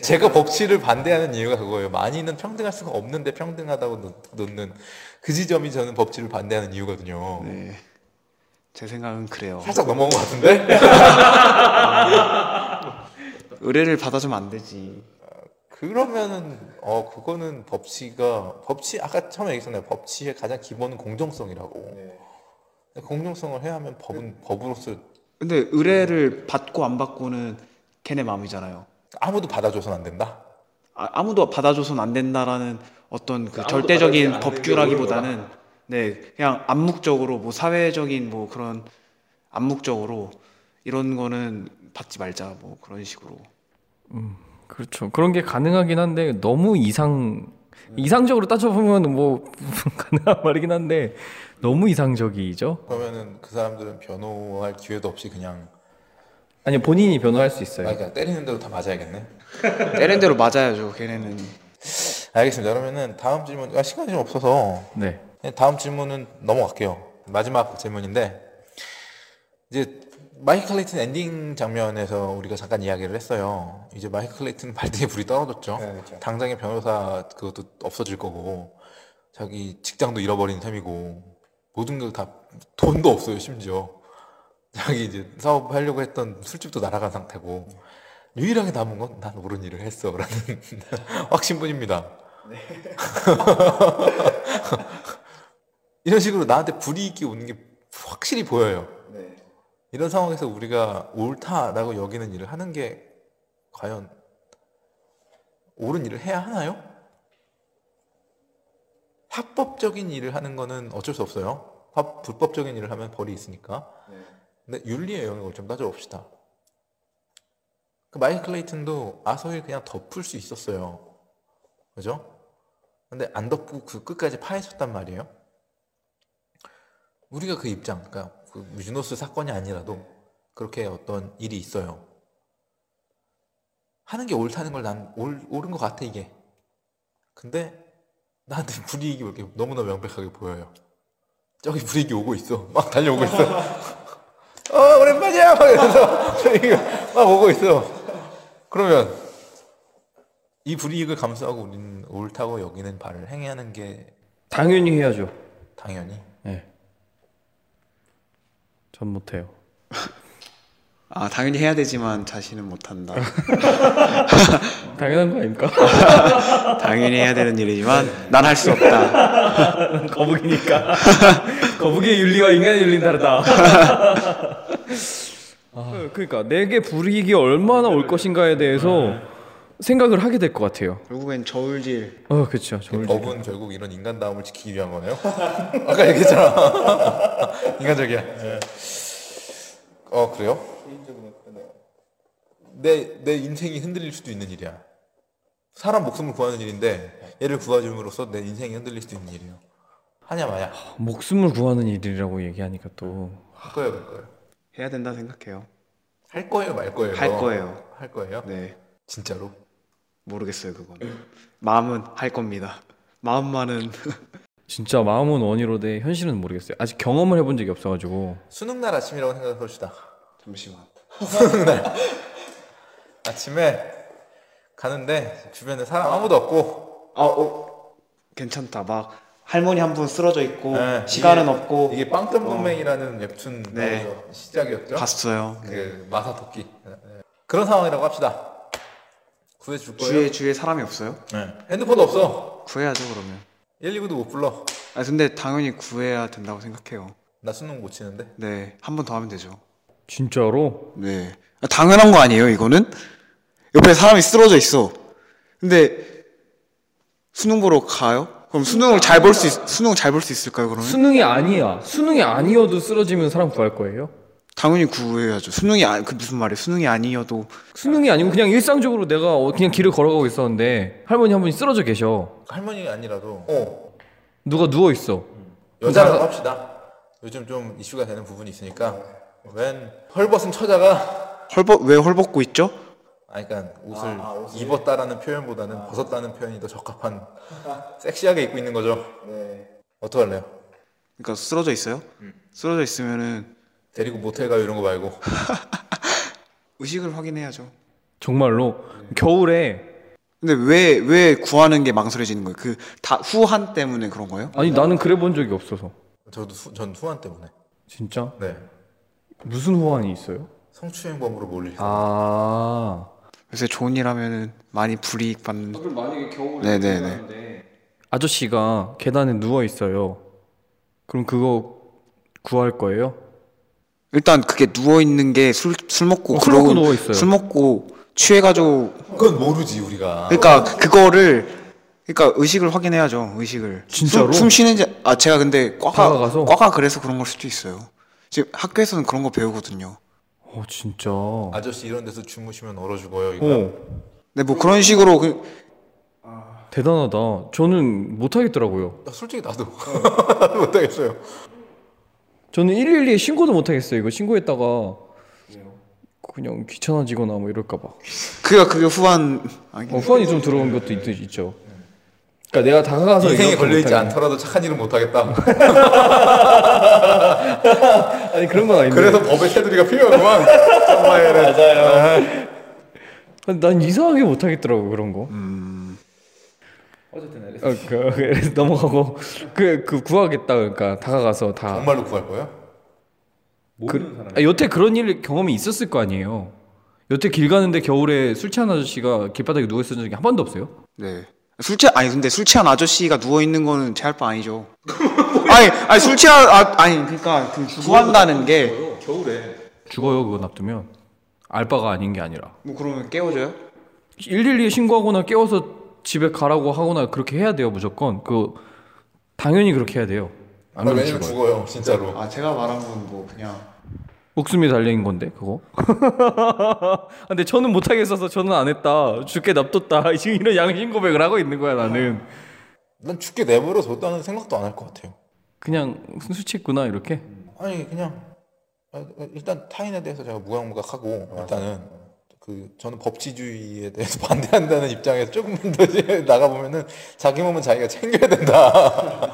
제가 법치를 반대하는 이유가 그거예요. 많이는 평등할 수가 없는데 평등하다고 놓- 놓는 그 지점이 저는 법치를 반대하는 이유거든요. 네, 제 생각은 그래요. 살짝 넘어온 것 같은데? 의뢰를 받아주면 안 되지. 그러면은 어 그거는 법치가 법치 아까 처음에 얘기했잖아요. 법치의 가장 기본은 공정성이라고. 공정성을 해야 하면 법은 법으로서 근데 의뢰를 받고 안 받고는 걔네 마음이잖아요. 아무도 받아줘서는 안 된다. 아, 아무도 받아줘선 안 된다라는 어떤 그 절대적인 법규라기보다는 네 그냥 암묵적으로 뭐 사회적인 뭐 그런 암묵적으로 이런 거는 받지 말자 뭐 그런 식으로 그렇죠. 그런 게 가능하긴 한데 너무 이상 이상적으로 따져보면 뭐 가능한 말이긴 한데 너무 이상적이죠. 그러면은 그 사람들은 변호할 기회도 없이 그냥 아니 본인이 변호할 수 아, 있어요. 그냥 때리는 대로 다 맞아야겠네. 때린 대로 맞아야죠 걔네는 알겠습니다. 그러면은 다음 질문 아, 시간이 좀 없어서 네. 네, 다음 질문은 넘어갈게요. 마지막 질문인데 이제 마이클 클레이튼 엔딩 장면에서 우리가 잠깐 이야기를 했어요. 이제 마이클 클레이튼 발등에 불이 떨어졌죠. 당장에 변호사 그것도 없어질 거고 자기 직장도 잃어버린 셈이고 모든 걸다 돈도 없어요 심지어 자기 이제 사업하려고 했던 술집도 날아간 상태고 유일하게 남은 건 난 옳은 일을 했어라는 확신뿐입니다. 이런 식으로 나한테 불이익이 오는 게 확실히 보여요. 이런 상황에서 우리가 옳다라고 여기는 일을 하는 게 과연 옳은 일을 해야 하나요? 합법적인 일을 하는 거는 어쩔 수 없어요. 합, 불법적인 일을 하면 벌이 있으니까. 근데 윤리의 영역을 좀 따져봅시다. 그 마이클 클레이튼도 아서일 그냥 덮을 수 있었어요. 그죠? 근데 안 덮고 그 끝까지 파헤쳤단 말이에요. 우리가 그 입장, 그러니까 그 유노스 사건이 아니라도 그렇게 어떤 일이 있어요. 하는 게 옳다는 걸 난 옳은 것 같아 이게. 근데 나한테 불이익이 이렇게 너무나 명백하게 보여요. 저기 불이익이 오고 있어. 막 달려오고 있어. 어 오랜만이야. 막 이러면서 막 오고 있어. 그러면 이 불이익을 감수하고 우리는 옳다고 여기는 바를 행하는 게 당연히 해야죠. 당연히 네. 전 못해요. 아 당연히 해야 되지만 자신은 못한다 당연한 거 아닙니까? 당연히 해야 되는 일이지만 난 할 수 없다 거북이니까. 거북이의 윤리와 인간의 윤리는 다르다. 아, 그러니까 내게 불이익이 얼마나 올 것인가에 대해서 생각을 하게 될 것 같아요. 결국엔 저울질 어, 그렇죠. 저울 법은 결국 이런 인간다움을 지키기 위한 거네요. 아까 얘기했잖아. 인간적이야. 어 그래요? 내 내 인생이 흔들릴 수도 있는 일이야. 사람 목숨을 구하는 일인데 얘를 구해줌으로써 내 인생이 흔들릴 수도 있는 일이에요. 하냐 마냐. 목숨을 구하는 일이라고 얘기하니까 또 할 거예요, 말 거예요. 해야 된다 생각해요 할 거예요, 말 거예요. 할 거예요 할 거예요? 네 진짜로? 모르겠어요 그건 마음은 할 겁니다 마음만은 진짜 마음은 원이로되 현실은 모르겠어요. 아직 경험을 해본 적이 없어가지고 수능 날 아침이라고 생각해 봅시다. 잠시만 아침에 가는데 주변에 사람 아무도 없고 아 어, 괜찮다 막 할머니 한 분 쓰러져 있고 네, 시간은 이게- 없고 이게 빵점 동맹이라는 웹툰 네. 나오죠. 시작이었죠. 봤어요 그 마사 토끼 네. 그런 상황이라고 합시다. 구해줄 거예요. 주위에 주위에 사람이 없어요? 네. 핸드폰도 없어. 구해야죠 그러면 119도 못 불러. 아 근데 당연히 구해야 된다고 생각해요 나 수능 못 치는데. 네 한 번 더 하면 되죠 진짜로 네 아, 당연한 거 아니에요 이거는? 옆에 사람이 쓰러져 있어 근데 수능 보러 가요? 그럼 수능을 잘 볼 수 수능 잘볼 수 있을까요 그러면? 수능이 아니야. 수능이 아니어도 쓰러지면 사람 구할 거예요? 당연히 구해야죠. 수능이 아, 그 무슨 말이에요? 수능이 아니어도 수능이 아니고 그냥 일상적으로 내가 어, 그냥 길을 걸어가고 있었는데 할머니 한 분이 쓰러져 계셔. 할머니 아니라도 어 누가 누워 있어. 여자라고 합시다. 요즘 좀 이슈가 되는 부분이 있으니까 웬 헐벗은 처자가 헐벗 왜 헐벗고 있죠? 아니 그러니까 옷을 입었다라는 표현보다는 벗었다는 표현이 더 적합한 섹시하게 입고 있는 거죠. 어떡할래요? 그러니까 쓰러져 있어요? 쓰러져 있으면은 데리고 모텔 가요 이런 거 말고 의식을 확인해야죠. 정말로 겨울에 근데 왜 왜 구하는 게 망설여지는 거예요? 그 다 후한 때문에 그런 거예요? 아니 나는 그래 본 적이 없어서. 저도 후, 전 후한 때문에 진짜? 네 무슨 호환이 있어요? 성추행범으로 몰릴 아. 요새 좋은 일 하면은 많이 불이익 받는 그럼 만약에 겨울에 네네네. 아저씨가 계단에 누워 있어요. 그럼 그거 구할 거예요? 일단 그게 누워 있는 게 술 술 먹고 어, 술 먹고 그러고 누워 있어요. 술 먹고 취해가지고 그건 모르지 우리가 그러니까 그거를 그러니까 의식을 확인해야죠 의식을 진짜로? 숨, 숨 쉬는지 아 제가 근데 과가 다가가서? 과가 그래서 그런 걸 수도 있어요 지금 학교에서는 그런 거 배우거든요 어 진짜. 아저씨 이런 데서 주무시면 얼어 죽어요 이거 어 근데 뭐 그런 식으로 그 대단하다. 저는 못 하겠더라고요. 나 솔직히 나도 못하겠어요 저는 112에 신고도 못 하겠어요. 이거 신고했다가 그냥 귀찮아지거나 뭐 이럴까 봐. 그가 그게 후한 아니, 어, 후환이 좀 들어온 것도 있, 있죠. 그러니까 내가 다가가서 인생에 걸려있지. 않더라도 착한 일은 못하겠다 아니 그런 건 아닌데. 그래서 법의 테두리가 필요하구만 정말 맞아요 아니, 난 이상하게 못 하겠더라고 그런 거. 어쨌든 어, 그, 그래서 넘어가고 그, 그 구하겠다 그러니까 다가가서 다. 정말로 구할 거예요? 그, 아, 여태 그런 일 경험이 있었을 거 아니에요. 여태 길 가는데 겨울에 술 취한 아저씨가 길바닥에 누워 있었던 적이 한 번도 없어요? 네. 술 취한 아니 근데 술 취한 아저씨가 누워 있는 거는 제 할 바 아니죠. 아니 아니 술 취한 아, 아니 그러니까 그 구한다는 게뭐 죽어요 그거 놔두면? 알바가 아닌 게 아니라. 뭐 그러면 깨워줘요? 112에 신고하거나 깨워서 집에 가라고 하거나 그렇게 해야 돼요 무조건. 그 당연히 그렇게 해야 돼요. 안 아, 그러면 왜냐면 죽어요. 죽어요 진짜로. 아 제가 말한 건 뭐 그냥 목숨이 달린 건데 그거? 근데 저는 못 하겠어서 저는 안 했다. 죽게 납뒀다. 지금 이런 양심 고백을 하고 있는 거야 나는. 난 죽게 내버려 뒀다는 생각도 안 할 것 같아요. 그냥 술 취했구나 이렇게? 아니 그냥 아, 일단 타인에 대해서 제가 무감각하고 일단은 그 저는 법치주의에 대해서 반대한다는 입장에서 조금만 더 이제 나가 보면은 자기 몸은 자기가 챙겨야 된다.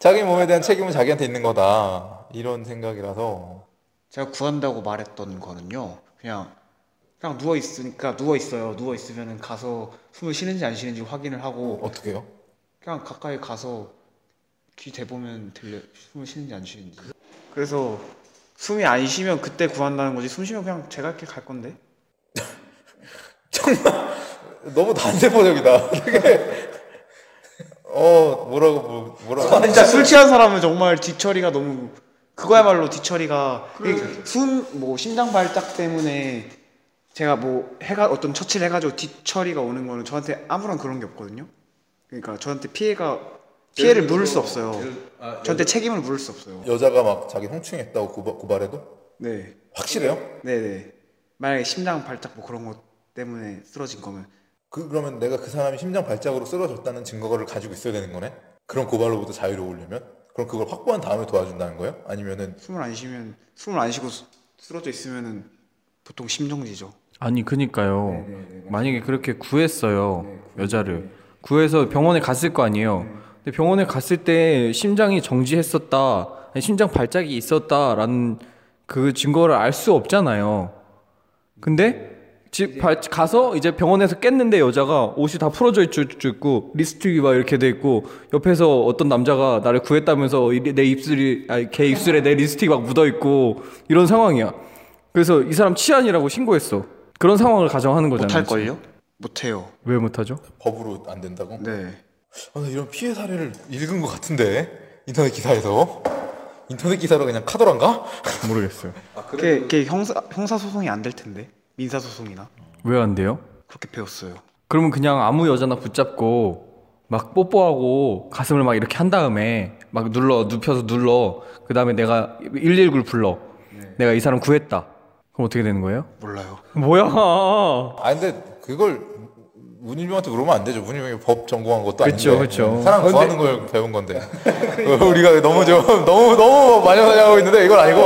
자기 몸에 대한 책임은 자기한테 있는 거다. 이런 생각이라서 제가 구한다고 말했던 거는요. 그냥 그냥 누워 있으니까 누워 있어요. 누워 있으면은 가서 숨을 쉬는지 안 쉬는지 확인을 하고 어떻게 해요? 그냥 가까이 가서 귀 대보면 들려 숨을 쉬는지 안 쉬는지. 그래서 숨이 안 쉬면 그때 구한다는 거지. 숨 쉬면 그냥 제가 이렇게 갈 건데. 너무 단세포적이다 되게 어 뭐라고 뭐, 뭐라고 진짜 술 취한 사람은 정말 뒤처리가 너무 그거야말로 뒤처리가 숨뭐 심장 발작 때문에 제가 뭐 해가 어떤 처치를 해가지고 뒤처리가 오는 거는 저한테 아무런 그런 게 없거든요. 그러니까 저한테 피해가 피해를 물을 수 없어요. 저한테 책임을 물을 수 없어요. 여자가 막 자기 성추행했다고 고발, 고발해도 네, 확실해요? 네, 네. 만약에 심장 발작 뭐 그런 것 때문에 쓰러진 거면 그 그러면 내가 그 사람이 심장 발작으로 쓰러졌다는 증거를 가지고 있어야 되는 거네? 그런 고발로부터 자유로우려면? 그럼 그걸 확보한 다음에 도와준다는 거예요? 아니면은 숨을 안 쉬면 숨을 안 쉬고 쓰- 쓰러져 있으면은 보통 심정지죠. 아니 그니까요. 만약에 그렇게 구했어요 여자를. 구해서 병원에 갔을 거 아니에요. 근데 병원에 갔을 때 심장이 정지했었다 아니, 심장 발작이 있었다라는 그 증거를 알 수 없잖아요. 근데 집 발- 가서 이제 병원에서 깼는데 여자가 옷이 다 풀어져 있- 있고 립스틱이 막 이렇게 돼 있고 옆에서 어떤 남자가 나를 구했다면서 이- 내 입술이 아니 걔 입술에 내 립스틱 막 묻어 있고 이런 상황이야 그래서 이 사람 치안이라고 신고했어. 그런 상황을 가정하는 거잖아요. 못할 걸요? 못해요. 왜 못하죠? 법으로 안 된다고? 네. 아, 나 이런 피해 사례를 읽은 것 같은데 인터넷 기사에서 인터넷 기사로 그냥 카더란가? 모르겠어요. 그게, 그게 형사 형사 소송이 안 될 텐데 민사 소송이나 왜 안 돼요? 그렇게 배웠어요. 그러면 그냥 아무 여자나 붙잡고 막 뽀뽀하고 가슴을 막 이렇게 한 다음에 막 눌러 눕혀서 눌러 그 다음에 내가 119를 불러 내가 이 사람 구했다 그럼 어떻게 되는 거예요? 몰라요. 뭐야 아 근데 그걸 문일병한테 물으면 안 되죠. 문일병이 법 전공한 것도 그쵸, 아닌데 그쵸. 사람 근데- 구하는 걸 배운 건데 우리가 너무 좀 너무 너무 많이 사용하고 있는데 이건 아니고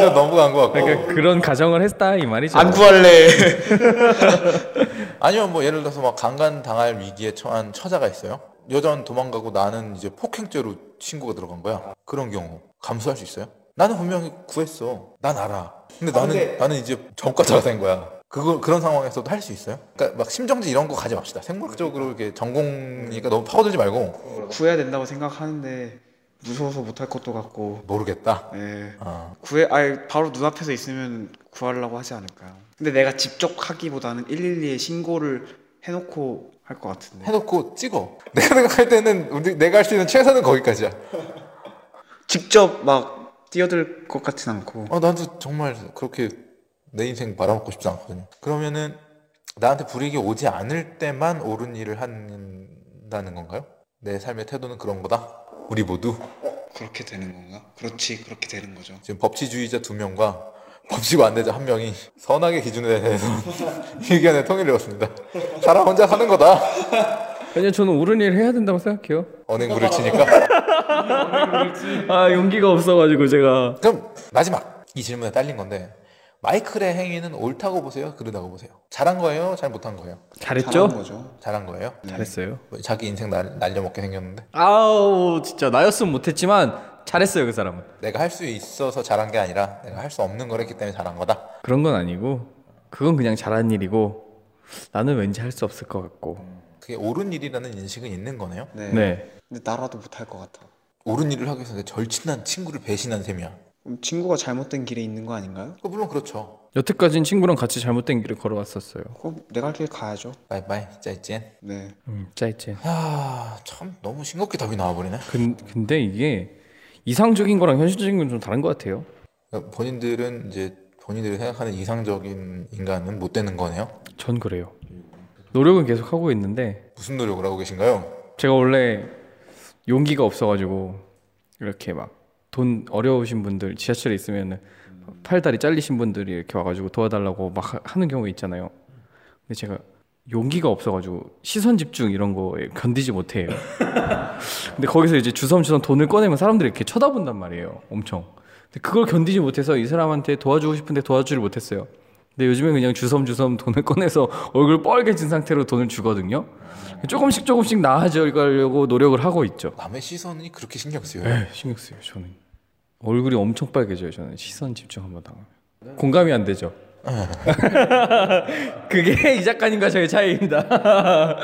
좀 넘어간 것 같고 그러니까 그런 가정을 했다 이 말이죠 안 구할래. 아니면 뭐 예를 들어서 막 강간 당할 위기에 처한 처자가 있어요. 여자는 도망가고 나는 이제 폭행죄로 신고가 들어간 거야. 그런 경우 감수할 수 있어요? 나는 분명히 구했어. 난 알아. 근데 나는 나는 이제 전과자가 된 거야. 그거 그런 상황에서도 할 수 있어요? 그러니까 막 심정지 이런 거 가지 맙시다. 생물학적으로 이렇게 전공이니까 너무 파고들지 말고 구해야 된다고 생각하는데 무서워서 못할 것도 같고. 모르겠다. 예. 아, 구해 아예 바로 눈앞에서 있으면 구하려고 하지 않을까요? 근데 내가 직접 하기보다는 112에 신고를 해놓고 할 것 같은데. 해놓고 찍어. 내가 생각할 때는 우리 내가 할 수 있는 최선은 거기까지야. 직접 막 뛰어들 것 같진 않고. 어, 나도 정말 그렇게 내 인생 바라먹고 싶지 않거든요. 그러면은 나한테 불이익이 오지 않을 때만 옳은 일을 한다는 건가요? 내 삶의 태도는 그런 거다? 우리 모두 그렇게 되는 건가? 그렇지 그렇게 되는 거죠. 지금 법치주의자 두 명과 법치고 안 되자 한 명이 선악의 기준에 대해서 의견의 통일을 이뤘습니다. 사람 혼자 사는 거다. 그냥 저는 옳은 일 해야 된다고 생각해요 언행불을 치니까. 아 용기가 없어가지고 제가 그럼 마지막 이 질문에 딸린 건데 마이클의 행위는 옳다고 보세요? 그르다고 보세요? 잘한 거예요? 잘 못한 거예요? 잘했죠? 잘한 거죠. 잘한 거예요? 잘했어요 뭐 자기 인생 날, 날려먹게 생겼는데 아우 진짜 나였으면 못했지만 잘했어요 그 사람은 내가 할 수 있어서 잘한 게 아니라 내가 할 수 없는 걸 했기 때문에 잘한 거다. 그런 건 아니고 그건 그냥 잘한 일이고 나는 왠지 할 수 없을 것 같고 그게 옳은 일이라는 인식은 있는 거네요. 네. 네 근데 나라도 못할 것 같아. 옳은 일을 하기 위해서 내 절친한 친구를 배신한 셈이야. 그럼 친구가 잘못된 길에 있는 거 아닌가요? 그 물론 그렇죠. 여태까진 친구랑 같이 잘못된 길을 걸어왔었어요 그럼 내가 할 길 가야죠. 바이바이 짜이찐. 네. 음 짜이째 야참 너무 싱겁게 답이 나와버리네. 근, 근데 이게 이상적인 거랑 현실적인 건 좀 다른 것 같아요 그러니까 본인들은 이제 본인들이 생각하는 이상적인 인간은 못 되는 거네요. 전 그래요 노력은 계속 하고 있는데 무슨 노력을 하고 계신가요? 제가 원래 용기가 없어가지고 이렇게 막 돈 어려우신 분들 지하철에 있으면 팔다리 잘리신 분들이 이렇게 와가지고 도와달라고 막 하- 하는 경우 있잖아요. 근데 제가 용기가 없어가지고 시선 집중 이런 거에 견디지 못해요. 근데 거기서 이제 주섬주섬 돈을 꺼내면 사람들이 이렇게 쳐다본단 말이에요. 엄청. 근데 그걸 견디지 못해서 이 사람한테 도와주고 싶은데 도와주지를 못했어요. 근데 요즘에 그냥 주섬주섬 돈을 꺼내서 얼굴 뻘개진 상태로 돈을 주거든요. 조금씩 조금씩 나아지려고 노력을 하고 있죠. 남의 시선이 그렇게 신경 쓰여요. 네, 신경 쓰요 저는 얼굴이 엄청 빨개져요. 저는 시선 집중 한번 당하면 공감이 안 되죠. 그게 이 작가님과 저의 차이입니다.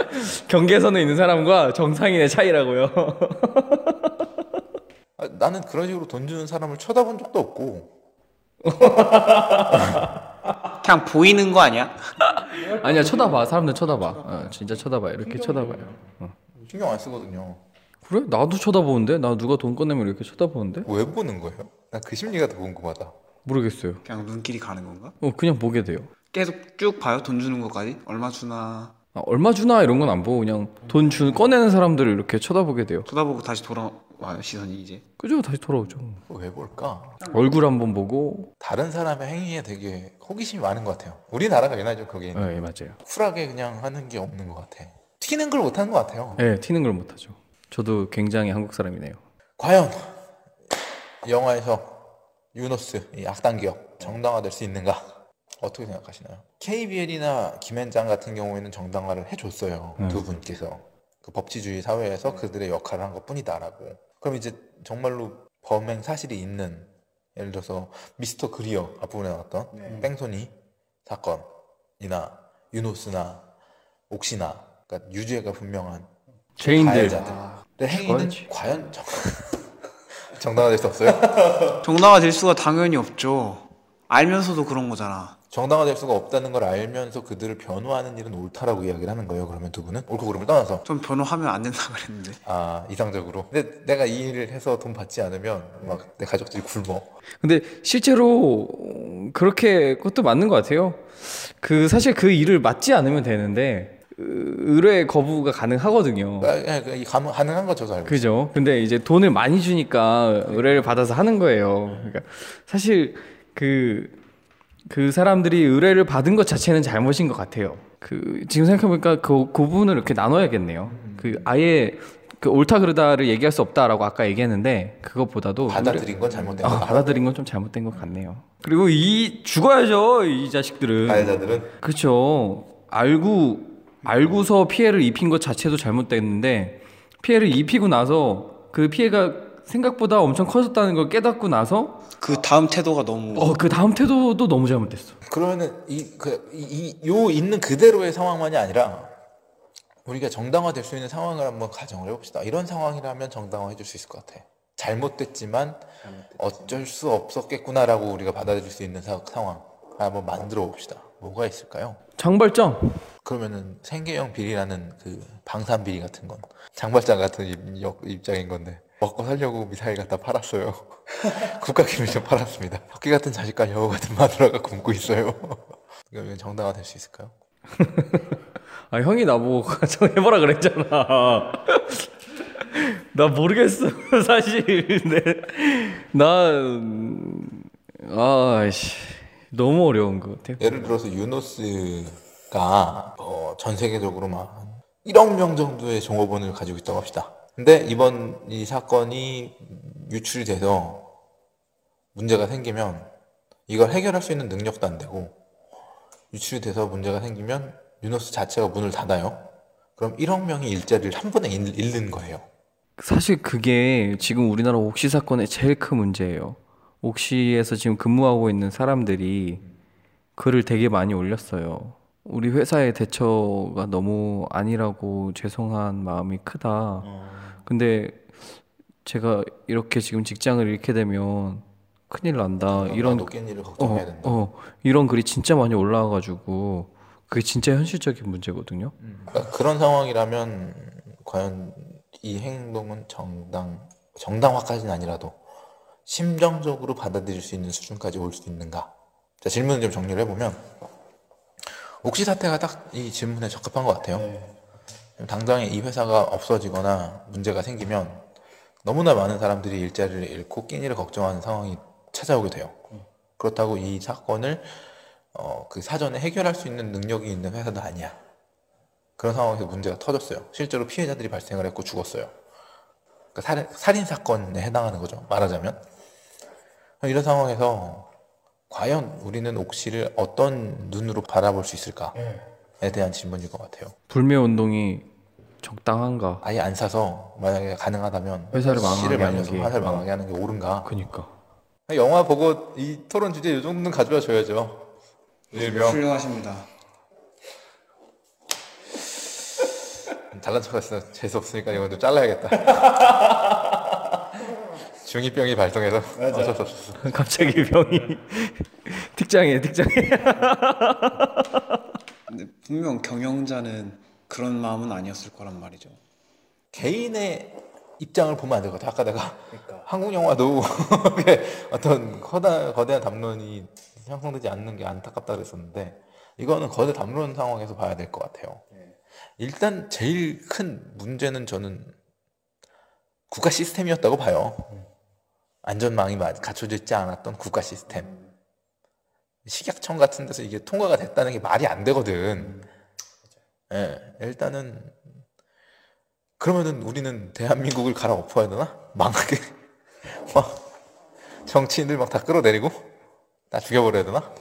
경계선에 있는 사람과 정상인의 차이라고요. 아, 나는 그런 식으로 돈 주는 사람을 쳐다본 적도 없고 그냥 보이는 거 아니야? 아니야 쳐다봐 사람들 쳐다봐. 어, 진짜 쳐다봐 이렇게 쳐다봐요. 어. 신경 안 쓰거든요. 그래? 나도 쳐다보는데 나 누가 돈 꺼내면 이렇게 쳐다보는데 왜 보는 거예요? 난 그 심리가 더 궁금하다. 모르겠어요. 그냥 눈길이 가는 건가? 어 그냥 보게 돼요. 계속 쭉 봐요. 돈 주는 것까지 얼마 주나 아, 얼마 주나 이런 건 안 보고 그냥 돈주 꺼내는 사람들을 이렇게 쳐다보게 돼요. 쳐다보고 다시 돌아와요 시선이 이제. 그죠? 다시 돌아오죠. 왜 볼까? 얼굴 한번 보고 다른 사람의 행위에 되게 호기심이 많은 것 같아요. 우리나라가 유난히 좀 거기 네 맞아요. 쿨하게 그냥 하는 게 없는 것 같아. 튀는 걸 못하는 것 같아요. 네 튀는 걸 못하죠. 저도 굉장히 한국 사람이네요. 과연 영화에서 유노스 이 악당 기업 정당화될 수 있는가? 어떻게 생각하시나요? KBL이나 김현장 같은 경우에는 정당화를 해줬어요. 두 분께서 그 법치주의 사회에서 그들의 역할을 한 것뿐이다라고. 그럼 이제 정말로 범행 사실이 있는 예를 들어서 미스터 그리어 앞부분에 나왔던 뺑소니 사건이나 유노스나 옥시나 그러니까 유죄가 분명한 죄인들 가해자들의 행위는 그거지. 과연 정... 정당화될 수 없어요? 정당화될 수가 당연히 없죠. 알면서도 그런 거잖아. 정당화될 수가 없다는 걸 알면서 그들을 변호하는 일은 옳다라고 이야기를 하는 거예요. 그러면 두 분은 옳고 그름을 떠나서 전 변호하면 안 된다 그랬는데. 아 이상적으로. 근데 내가 이 일을 해서 돈 받지 않으면 막 내 가족들이 굶어. 근데 실제로 그렇게 그것도 맞는 것 같아요. 그 사실 그 일을 맡지 않으면 되는데 의뢰 거부가 가능하거든요. 아, 예, 그, 가능- 가능한 거 알고 있어요. 그죠? 근데 이제 돈을 많이 주니까 의뢰를 받아서 하는 거예요. 그러니까 사실 그, 그 사람들이 의뢰를 받은 것 자체는 잘못인 것 같아요. 그, 지금 생각해보니까 그, 그 부분을 이렇게 나눠야겠네요. 그 아예 그 옳다 그르다를 얘기할 수 없다라고 아까 얘기했는데 그것보다도 받아들인 건 잘못된 아, 거다. 받아들인 건 좀 잘못된 것 같네요. 그리고 이 죽어야죠 이 자식들은. 가해자들은 그렇죠. 알고 알고서 피해를 입힌 것 자체도 잘못됐는데 피해를 입히고 나서 그 피해가 생각보다 엄청 커졌다는 걸 깨닫고 나서 그 다음 태도가 너무 어 그 다음 태도도 너무 잘못됐어. 그러면은 이그이요 있는 그대로의 상황만이 아니라 우리가 정당화될 수 있는 상황을 한번 가정을 해봅시다. 이런 상황이라면 정당화해줄 수 있을 것 같아. 잘못됐지만 어쩔 수 없었겠구나라고 우리가 받아들일 수 있는 사- 상황 한번 만들어 봅시다. 뭐가 있을까요? 장발장. 그러면은 생계형 비리라는 그 방산 비리 같은 건 장발장 같은 입, 역- 입장인 건데 먹고 살려고 미사일 갖다 팔았어요. 국가 기밀 좀 팔았습니다. 혁기 같은 자식과 여우 같은 마누라가 굶고 있어요. 이거 정당화 될 수 있을까요? 아 형이 나보고 정해보라 그랬잖아. 나 모르겠어 사실. 나 아씨 너무 어려운 것 같아. 예를 들어서 유노스 가 어, 전 세계적으로 막 1억 명 정도의 종업원을 가지고 있다고 합시다. 근데 이번 이 사건이 유출이 돼서 문제가 생기면 이걸 해결할 수 있는 능력도 안 되고 유출이 돼서 문제가 생기면 유노스 자체가 문을 닫아요. 그럼 1억 명이 일자리를 한 번에 잃- 잃는 거예요. 사실 그게 지금 우리나라 옥시 사건의 제일 큰 문제예요. 옥시에서 지금 근무하고 있는 사람들이 글을 되게 많이 올렸어요. 우리 회사의 대처가 너무 아니라고 죄송한 마음이 크다. 근데 제가 이렇게 지금 직장을 잃게 되면 큰일 난다. 이런 높게 일을 어, 걱정해야 된다. 어, 이런 글이 진짜 많이 올라와가지고 그게 진짜 현실적인 문제거든요. 그러니까 그런 상황이라면 과연 이 행동은 정당 정당화까지는 아니라도 심정적으로 받아들일 수 있는 수준까지 올 수 있는가? 자 질문을 좀 정리를 해보면 옥시 사태가 딱 이 질문에 적합한 것 같아요. 당장에 이 회사가 없어지거나 문제가 생기면 너무나 많은 사람들이 일자리를 잃고 끼니를 걱정하는 상황이 찾아오게 돼요. 그렇다고 이 사건을 어, 그 사전에 해결할 수 있는 능력이 있는 회사도 아니야. 그런 상황에서 문제가 터졌어요. 실제로 피해자들이 발생을 했고 죽었어요. 그러니까 살인, 살인 사건에 해당하는 거죠. 말하자면 이런 상황에서 과연 우리는 옥시를 어떤 눈으로 바라볼 수 있을까에 대한 질문일 것 같아요. 불매 운동이 적당한가? 아예 안 사서 만약에 가능하다면 회사를 망하게 씨를 하는 말려서 게- 회사를 어. 망하게 하는 게 옳은가? 그니까. 영화 보고 이 토론 주제 이 정도는 가져와 줘야죠. 일명 훌륭하십니다. 잘난 척했어. 재수 없으니까 이거 좀 잘라야겠다. 중이병이 발동해서 어쩔 수 없었어. 갑자기 병이 특장이에요, 특장이. 근데 분명 경영자는 그런 마음은 아니었을 거란 말이죠. 개인의 입장을 보면 안될것 같아. 아까 내가 한국 영화도 어떤 거다, 거대한 담론이 형성되지 않는 게 안타깝다 그랬었는데 이거는 거대 담론 상황에서 봐야 될 것 같아요. 일단 제일 큰 문제는 저는 국가 시스템이었다고 봐요. 안전망이 마- 갖춰져 있지 않았던 국가 시스템. 식약청 같은 데서 이게 통과가 됐다는 게 말이 안 되거든. 예, 일단은 그러면은 우리는 대한민국을 갈아엎어야 되나? 망하게 막 정치인들 막 다 끌어내리고 다 죽여버려야 되나?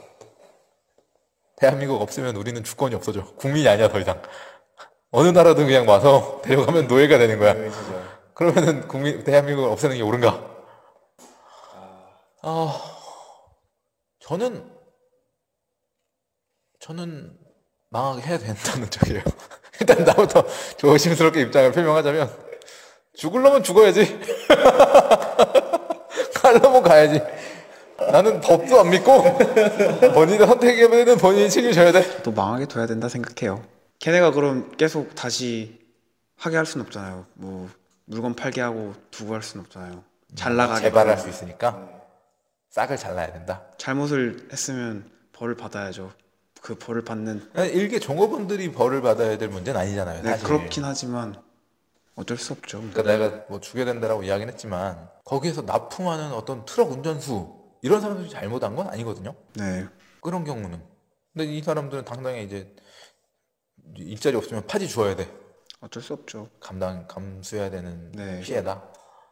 대한민국 없으면 우리는 주권이 없어져. 국민이 아니야 더 이상. 어느 나라든 그냥 와서 데려가면 노예가 되는 거야. 그러면은 국민 대한민국을 없애는 게 옳은가? 아, 저는 저는 망하게 해야 된다는 쪽이에요. 일단 나부터 조심스럽게 입장을 표명하자면 죽을려면 죽어야지. 갈려면 가야지. 나는 법도 안 믿고 본인의 선택에는 본인이 책임져야 돼. 또 망하게 둬야 된다 생각해요. 걔네가 그럼 계속 다시 하게 할순 없잖아요. 뭐 물건 팔게 하고 두고 할순 없잖아요. 잘 나가게 재발할. 수 있으니까 싹을 잘라야 된다. 잘못을 했으면 벌을 받아야죠. 그 벌을 받는 일개 종업원들이 벌을 받아야 될 문제는 아니잖아요. 네, 사실. 그렇긴 하지만 어쩔 수 없죠. 그러니까 내가 뭐 주게 된다라고 이야기는 했지만 거기에서 납품하는 어떤 트럭 운전수 이런 사람들이 잘못한 건 아니거든요. 네. 그런 경우는. 근데 이 사람들은 당장에 이제 일자리 없으면 파지 주어야 돼. 어쩔 수 없죠. 감당 감수해야 되는 네. 피해다.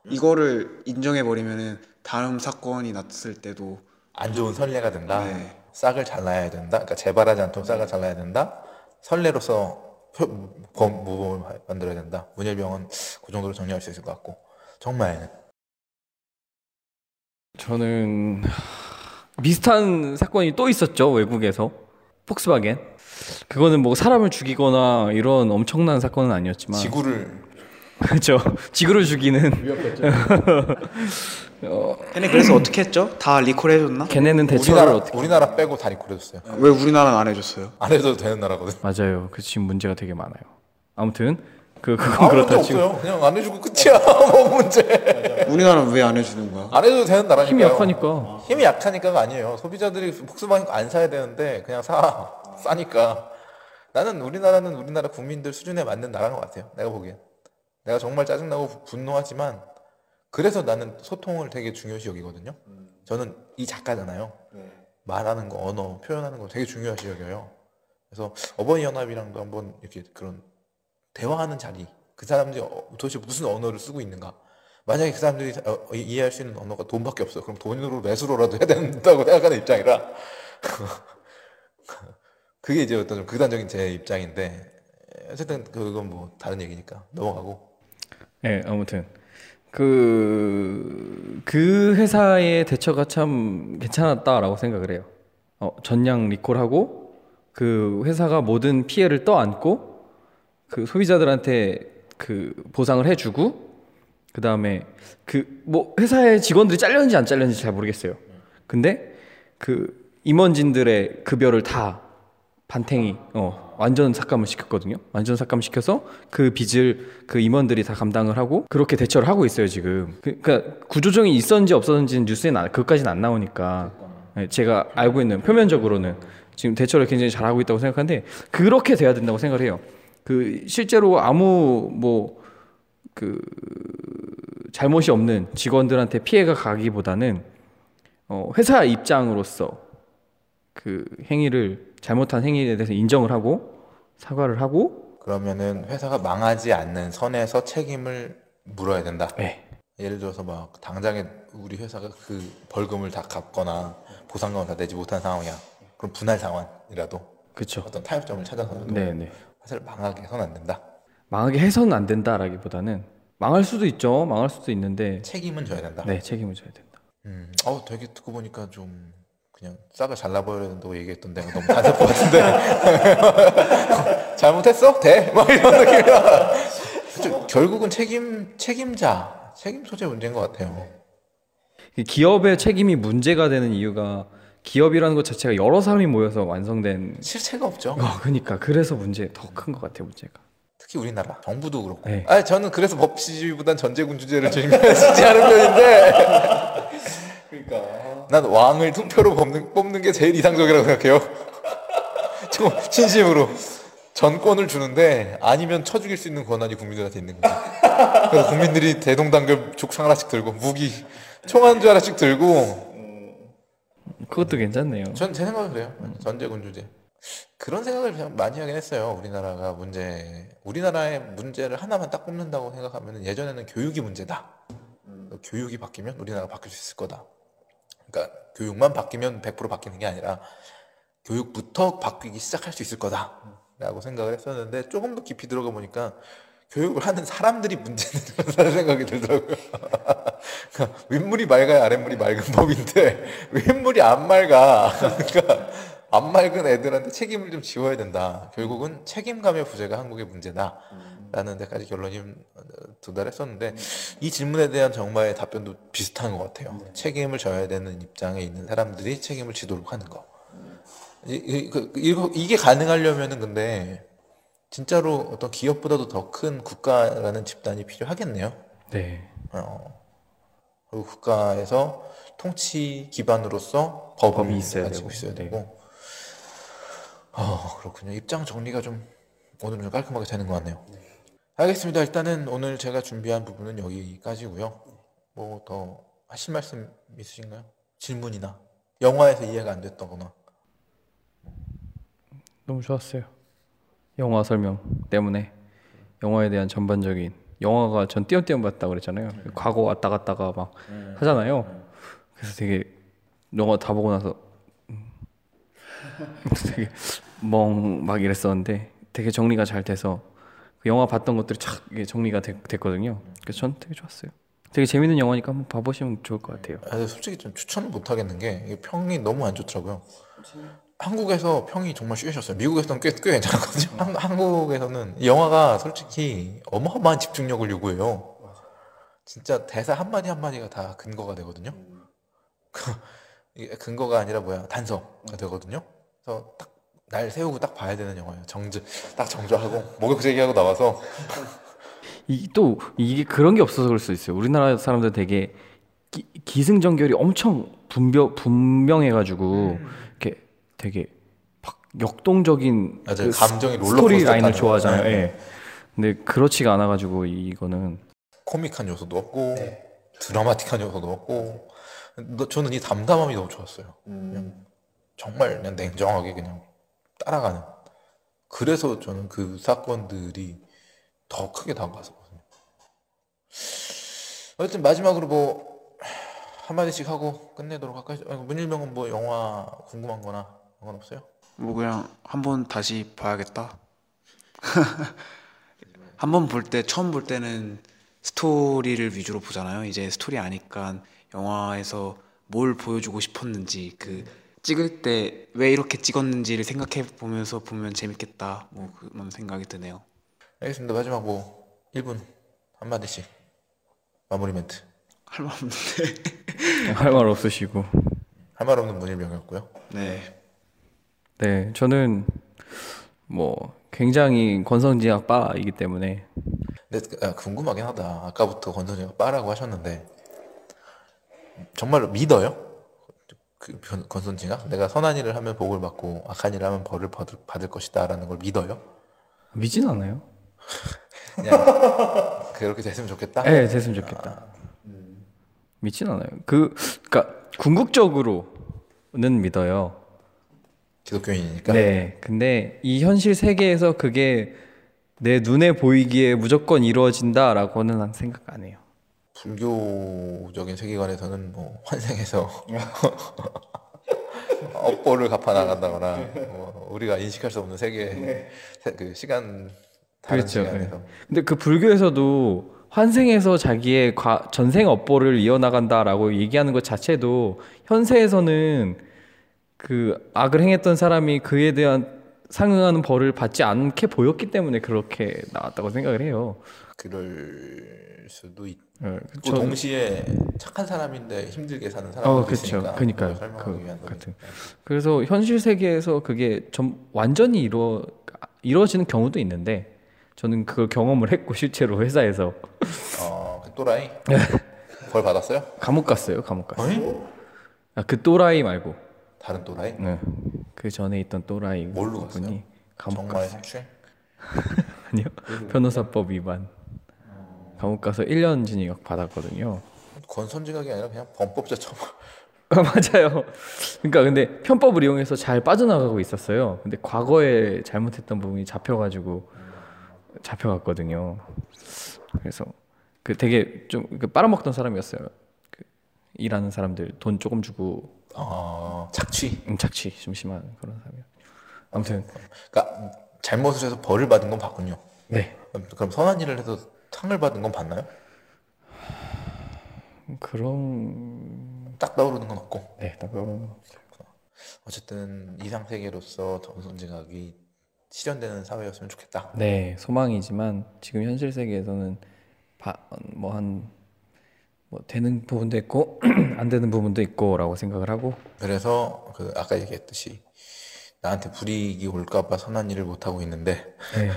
이거를 인정해 버리면은 다음 사건이 났을 때도 안 좋은 선례가 된다. 네. 싹을 잘라야 된다. 그러니까 재발하지 않도록 싹을 잘라야 된다. 선례로서 표- 범- 모범을 만들어야 된다. 문일병은 그 정도로 정리할 수 있을 것 같고 정말 저는 비슷한 사건이 또 있었죠 외국에서 폭스바겐 그거는 뭐 사람을 죽이거나 이런 엄청난 사건은 아니었지만 지구를 그렇죠 지구를 죽이는 걔네 그래서 어떻게 했죠? 다 리콜 해줬나? 걔네는 대처를 우리나라 어떻게 우리나라 빼고 다 리콜 해줬어요. 왜 우리나라는 안 해줬어요? 안 해도 되는 나라거든. 맞아요 그 지금 문제가 되게 많아요 아무튼 그 그건 그렇다 치고 없어요. 그냥 안 해주고 끝이야. 뭐 문제. 우리나라는 왜 안 해주는 거야? 안 해도 되는 나라니까. 힘이 약하니까 힘이 약하니까가 아니에요. 소비자들이 폭스바겐 안 사야 되는데 그냥 사 싸니까. 나는 우리나라는 우리나라 국민들 수준에 맞는 나라인 것 같아요. 내가 보기엔. 내가 정말 짜증나고 분노하지만 그래서 나는 소통을 되게 중요시 여기거든요. 저는 이 작가잖아요. 말하는 거, 언어, 표현하는 거 되게 중요시 여겨요. 그래서 어버이 연합이랑도 한번 이렇게 그런 대화하는 자리. 그 사람들이 어, 도대체 무슨 언어를 쓰고 있는가? 만약에 그 사람들이 어, 어, 이해할 수 있는 언어가 돈밖에 없어. 그럼 돈으로 매수로라도 해야 된다고 생각하는 입장이라. 그게 이제 어떤 좀 극단적인 제 입장인데 어쨌든 그건 뭐 다른 얘기니까 넘어가고. 네, 아무튼 그, 그 회사의 대처가 참 괜찮았다라고 생각을 해요. 어, 전량 리콜하고 그 회사가 모든 피해를 떠안고 그 소비자들한테 그 보상을 해주고 그 다음에 그 뭐 회사의 직원들이 잘렸는지 안 잘렸는지 잘 모르겠어요. 근데 그 임원진들의 급여를 다 반탱이 어 완전 삭감을 시켰거든요. 완전 삭감 시켜서 그 빚을 그 임원들이 다 감당을 하고 그렇게 대처를 하고 있어요 지금. 그, 그러니까 구조조정이 있었는지 없었는지는 뉴스에는 안- 그것까지는 안 나오니까 네, 제가 알고 있는 표면적으로는 지금 대처를 굉장히 잘 하고 있다고 생각하는데 그렇게 돼야 된다고 생각을 해요. 그 실제로 아무 뭐 그 잘못이 없는 직원들한테 피해가 가기보다는 어, 회사 입장으로서 그 행위를 잘못한 행위에 대해서 인정을 하고 사과를 하고 그러면은 회사가 망하지 않는 선에서 책임을 물어야 된다. 네. 예를 들어서 막 당장에 우리 회사가 그 벌금을 다 갚거나 보상금을 다 내지 못한 상황이야. 그럼 분할 상황이라도 그렇죠. 어떤 타협점을 찾아서 네, 네. 회사를 망하게 해서는 안 된다. 망하게 해서는 안 된다라기보다는 망할 수도 있죠. 망할 수도 있는데 책임은 져야 된다. 네, 책임을 져야 된다. 음, 어, 되게 듣고 보니까 좀 그냥 싹을 잘라버려야 된다고 얘기했던 데가 너무 간섭 같은데. 잘못했어? 돼? 막 이런 느낌이라. 좀 결국은 책임, 책임자, 책임 소재 문제인 것 같아요. 이 기업의 책임이 문제가 되는 이유가 기업이라는 것 자체가 여러 사람이 모여서 완성된 실체가 없죠. 어, 그러니까 그래서 문제 더 큰 것 같아요 문제가. 특히 우리나라 정부도 그렇고. 네. 아, 저는 그래서 법치주의보단 전제군주제를 중요하지 않은 편인데. 그러니까 난 왕을 투표로 뽑는, 뽑는 게 제일 이상적이라고 생각해요. 좀 진심으로 전권을 주는데 아니면 쳐 죽일 수 있는 권한이 국민들한테 있는 거죠. 그래서 국민들이 대동단결 족상 하나씩 들고 무기 총 한 줄 하나씩 들고 그것도 괜찮네요. 전 제 생각은 그래요. 전제 군주제. 그런 생각을 많이 하긴 했어요. 우리나라가 문제, 우리나라의 문제를 하나만 딱 꼽는다고 생각하면 예전에는 교육이 문제다. 교육이 바뀌면 우리나라가 바뀔 수 있을 거다. 그러니까 교육만 바뀌면 100% 바뀌는 게 아니라 교육부터 바뀌기 시작할 수 있을 거다. 라고 생각을 했었는데 조금 더 깊이 들어가 보니까 교육을 하는 사람들이 문제는 생각이 들더라고요. 그러니까 윗물이 맑아야 아랫물이 맑은 법인데 윗물이 안 맑아. 그러니까 안 맑은 애들한테 책임을 좀 지워야 된다. 결국은 책임감의 부재가 한국의 문제다. 라는 데까지 결론이 도달했었는데 이 질문에 대한 정마의 답변도 비슷한 것 같아요. 책임을 져야 되는 입장에 있는 사람들이 책임을 지도록 하는 거. 이, 이, 그, 이거, 이게 가능하려면은 근데 진짜로 어떤 기업보다도 더 큰 국가라는 집단이 필요하겠네요. 네. 어. 그리고 국가에서 통치 기반으로서 법을 법이 있어야 되고, 있어야 네. 되고. 아 그렇군요. 입장 정리가 좀 오늘은 좀 깔끔하게 되는 것 같네요. 알겠습니다. 일단은 오늘 제가 준비한 부분은 여기까지고요. 뭐더 하실 말씀 있으신가요? 질문이나 영화에서 이해가 안 됐다거나 너무 좋았어요. 영화 설명 때문에 영화에 대한 전반적인 영화가 전 띄엄띄엄 봤다 그랬잖아요. 과거 왔다 갔다가 막 하잖아요. 그래서 되게 영화 다 보고 나서 음, 되게 멍 막 이랬었는데 되게 정리가 잘 돼서 그 영화 봤던 것들이 착 정리가 됐, 됐거든요. 그래서 전 되게 좋았어요. 되게 재밌는 영화니까 한번 봐보시면 좋을 것 같아요. 아, 솔직히 좀 추천을 못 하겠는 게 평이 너무 안 좋더라고요. 한국에서 평이 정말 쉐셨어요. 미국에서는 꽤, 꽤 괜찮았거든요. 한, 한국에서는 이 영화가 솔직히 어마어마한 집중력을 요구해요. 진짜 대사 한마디 한마디가 다 근거가 되거든요. 이게 근거가 아니라 뭐야 단서가 되거든요. 그래서 딱 날 세우고 딱 봐야 되는 영화예요. 정주 딱 정주하고 목욕 제기하고 나와서 이 또 이게 그런 게 없어서 그럴 수 있어요. 우리나라 사람들 되게 기, 기승전결이 엄청 분명 분명해가지고 이렇게 되게 막 역동적인 맞아요. 그 감정이 스- 롤러코스터 스토리 라인을 타는 좋아하잖아요. 거. 네. 예. 근데 그렇지가 않아가지고 이거는 코믹한 요소도 없고 드라마틱한 요소도 없고 너- 저는 이 담담함이 너무 좋았어요. 그냥 정말 그냥 냉정하게 그냥 따라가는. 그래서 저는 그 사건들이 더 크게 다가왔었거든요. 어쨌든 마지막으로 뭐 한마디씩 하고 끝내도록 할까요? 아니, 문일명은 뭐 영화 궁금한 거나 그런 건 없어요? 뭐 그냥 한 번 다시 봐야겠다. 한 번 볼 때 처음 볼 때는 스토리를 위주로 보잖아요. 이제 스토리 아니까 영화에서 뭘 보여주고 싶었는지 그 찍을 때 왜 이렇게 찍었는지를 생각해 보면서 보면 재밌겠다. 뭐 그런 생각이 드네요. 알겠습니다. 마지막 뭐 1분 한마디씩 마무리 멘트. 할 말 없는데. 할 말 없으시고. 할 말 없는 문일명이었고요. 네. 네, 저는 뭐 굉장히 권성징악 빠이기 때문에 근데 아, 궁금하긴 하다. 아까부터 권선이가 빠라고 하셨는데 정말로 믿어요? 그 변- 권선지가 내가 선한 일을 하면 복을 받고 악한 일을 하면 벌을 받을, 받을 것이다라는 걸 믿어요? 믿진 않아요. 그냥 그렇게 됐으면 좋겠다. 네, 됐으면 좋겠다. 믿진 않아요. 그, 그러니까 궁극적으로는 믿어요. 기독교인이니까. 네. 근데 이 현실 세계에서 그게 내 눈에 보이기에 무조건 이루어진다라고는 난 생각 안 해요. 불교적인 세계관에서는 뭐 환생해서 업보를 갚아 나간다거나 뭐 우리가 인식할 수 없는 세계 세- 그 시간 다른 그렇죠. 시간에서 근데 그 불교에서도 환생해서 자기의 과- 전생 업보를 이어나간다라고 얘기하는 것 자체도 현세에서는 그 악을 행했던 사람이 그에 대한 상응하는 벌을 받지 않게 보였기 때문에 그렇게 나왔다고 생각을 해요. 그럴 수도 있고 네, 또 동시에 착한 사람인데 힘들게 사는 사람도 어, 그쵸. 있으니까 그니까요. 설명하기 그. 같은. 그래서 현실 세계에서 그게 좀 완전히 이루어 이루어지는 경우도 있는데 저는 그걸 경험을 했고 실제로 회사에서 어, 그 또라이 네. 벌 받았어요? 감옥 갔어요. 감옥 갔어요. 아, 그 또라이 말고 다른 또라이? 네. 그 전에 있던 또라이 뭘로 갔어요? 감옥 정말 갔어요. 아니요. 변호사법 위반. 감옥 가서 1년 징역 받았거든요. 권선징악이 아니라 그냥 범법자 처벌. 아, 맞아요. 그러니까 근데 편법을 이용해서 잘 빠져나가고 있었어요. 근데 과거에 잘못했던 부분이 잡혀가지고 잡혀갔거든요. 그래서 그 되게 좀그 빨아먹던 사람이었어요. 그 일하는 사람들 돈 조금 주고 어, 착취. 음, 착취 좀 심한 그런 사람이요. 아무튼 그러니까 잘못을 해서 벌을 받은 건 봤군요. 네 그럼- 선한 일을 해서 상을 받은 건 봤나요? 그런 딱 떠오르는 건 없고. 네 그런 어쨌든 이상 세계로서 전선징악이 실현되는 사회였으면 좋겠다. 네 소망이지만 지금 현실 세계에서는 뭐한뭐 되는 부분도 있고 안 되는 부분도 있고라고 생각을 하고 그래서 그 아까 얘기했듯이 나한테 불이익이 올까봐 선한 일을 못 하고 있는데 네.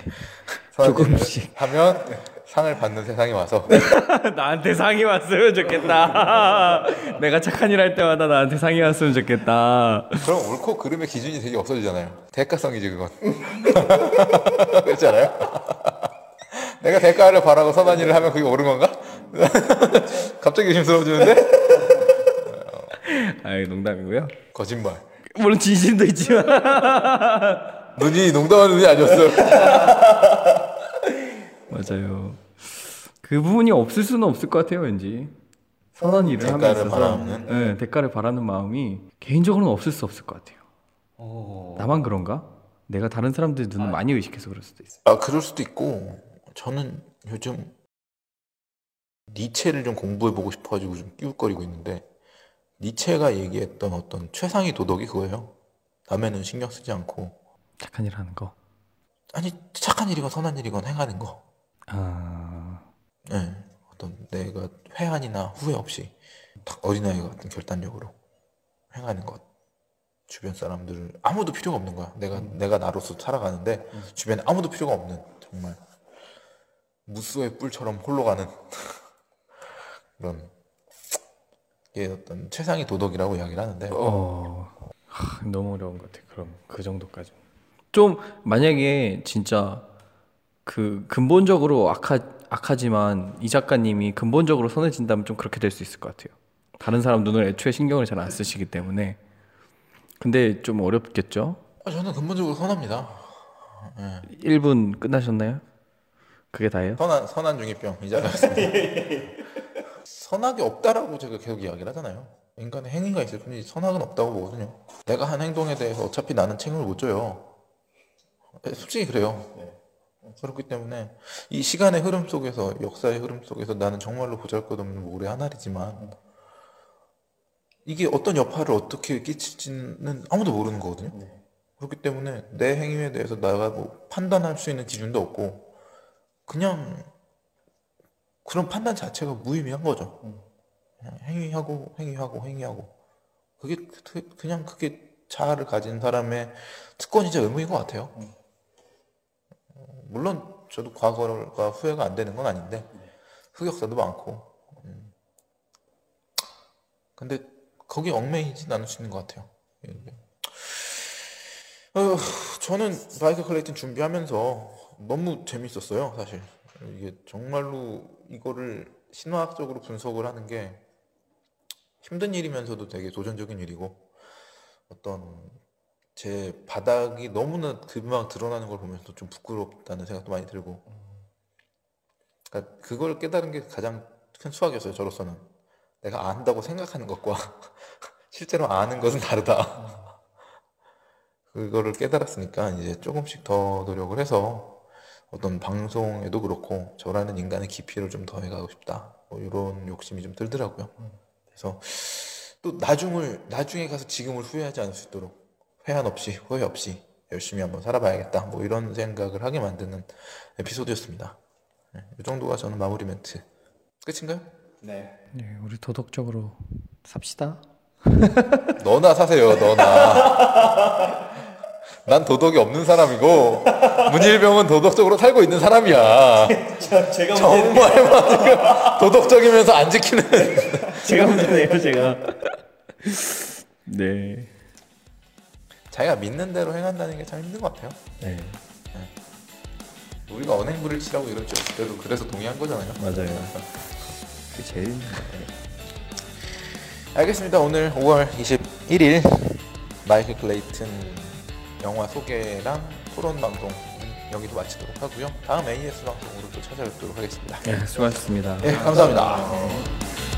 조금씩. 하면 상을 받는 세상이 와서 나한테 상이 왔으면 좋겠다. 내가 착한 일 할 때마다 나한테 상이 왔으면 좋겠다. 그럼 옳고 그름의 기준이 되게 없어지잖아요. 대가성이지 그건. 그렇지 않아요? 내가 대가를 바라고 선한 일을 하면 그게 옳은 건가? 갑자기 의심스러워지는데? 아이 농담이고요. 거짓말. 물론 진심도 있지만 눈이 농담하는 눈이 아니었어. 맞아요. 그 부분이 없을 수는 없을 것 같아요, 왠지. 선한 일을 하면 대가를 바라는? 네, 대가를 바라는 마음이 개인적으로는 없을 수 없을 것 같아요. 나만 그런가? 내가 다른 사람들 눈을 많이 의식해서 그럴 수도 있어. 아 그럴 수도 있고 저는 요즘 니체를 좀 공부해 보고 싶어 가지고 좀 끼웃거리고 있는데 니체가 얘기했던 어떤 최상의 도덕이 그거예요. 남의 눈 신경 쓰지 않고 착한 일 하는 거. 아니 착한 일이건 선한 일이건 행하는 거. 아, 네, 어떤 내가 회한이나 후회 없이 딱 어린아이 같은 결단력으로 행하는 것. 주변 사람들을 아무도 필요가 없는 거야. 내가 내가 나로서 살아가는데 주변에 아무도 필요가 없는 정말 무수의 뿔처럼 홀로 가는 그런 게 어떤 최상의 도덕이라고 이야기를 하는데 어, 하, 너무 어려운 것 같아. 그럼 그 정도까지. 좀 만약에 진짜 그 근본적으로 악하 악하지만 이 작가님이 근본적으로 선해진다면 좀 그렇게 될 수 있을 것 같아요. 다른 사람 눈을 애초에 신경을 잘 안 쓰시기 때문에. 근데 좀 어렵겠죠? 아, 저는 근본적으로 선합니다. 1분 끝나셨나요? 그게 다예요? 선한 선한 중이병 이자였습니다. 선악이 없다라고 제가 계속 이야기를 하잖아요. 인간의 행위가 있을 뿐이지 선악은 없다고 보거든요. 내가 한 행동에 대해서 어차피 나는 책임을 못 져요. 네, 솔직히 그래요. 그렇기 때문에 이 시간의 흐름 속에서 역사의 흐름 속에서 나는 정말로 보잘것없는 모래 하나이지만 이게 어떤 여파를 어떻게 끼칠지는 아무도 모르는 거거든요. 그렇기 때문에 내 행위에 대해서 내가 뭐 판단할 수 있는 기준도 없고 그냥 그런 판단 자체가 무의미한 거죠. 그냥 행위하고 행위하고 행위하고 그게 그- 그냥 그게 자아를 가진 사람의 특권이자 의무인 것 같아요. 어, 물론 저도 과거가 후회가 안 되는 건 아닌데 흑역사도 많고 음. 근데 거기 얽매이진 않을 수 있는 것 같아요. 이게. 어, 저는 바이크 클레이튼 준비하면서 너무 재밌었어요, 사실. 이게 정말로 이거를 신화학적으로 분석을 하는 게 힘든 일이면서도 되게 도전적인 일이고 어떤 제 바닥이 너무나 금방 드러나는 걸 보면서 좀 부끄럽다는 생각도 많이 들고 그러니까 그걸 깨달은 게 가장 큰 수학이었어요, 저로서는. 내가 안다고 생각하는 것과 실제로 아는 것은 다르다. 그거를 깨달았으니까 이제 조금씩 더 노력을 해서 어떤 방송에도 그렇고 저라는 인간의 깊이를 좀 더해가고 싶다. 뭐 이런 욕심이 좀 들더라고요. 그래서 또 나중을 나중에 가서 지금을 후회하지 않을 수 있도록 회한 없이 후회 없이 열심히 한번 살아봐야겠다. 뭐 이런 생각을 하게 만드는 에피소드였습니다. 네, 이 정도가 저는 마무리 멘트. 끝인가요? 네. 네, 우리 도덕적으로 삽시다. 너나 사세요, 너나. 난 도덕이 없는 사람이고 문일병은 도덕적으로 살고 있는 사람이야. 제가 정말 막 도덕적이면서 안 지키는. 제가 문제네요, 제가. 네. 자기가 믿는 대로 행한다는 게 참 힘든 것 같아요. 네, 우리가 언행불을 치라고 이러죠. 그래도 그래서 동의한 거잖아요. 맞아요. 그게 제일 힘든 것 같아요. 알겠습니다. 오늘 5월 21일 마이클 클레이튼 영화 소개랑 토론 방송 여기도 마치도록 하고요. 다음 AS 방송으로 또 찾아뵙도록 하겠습니다. 네, 수고하셨습니다. 네, 감사합니다.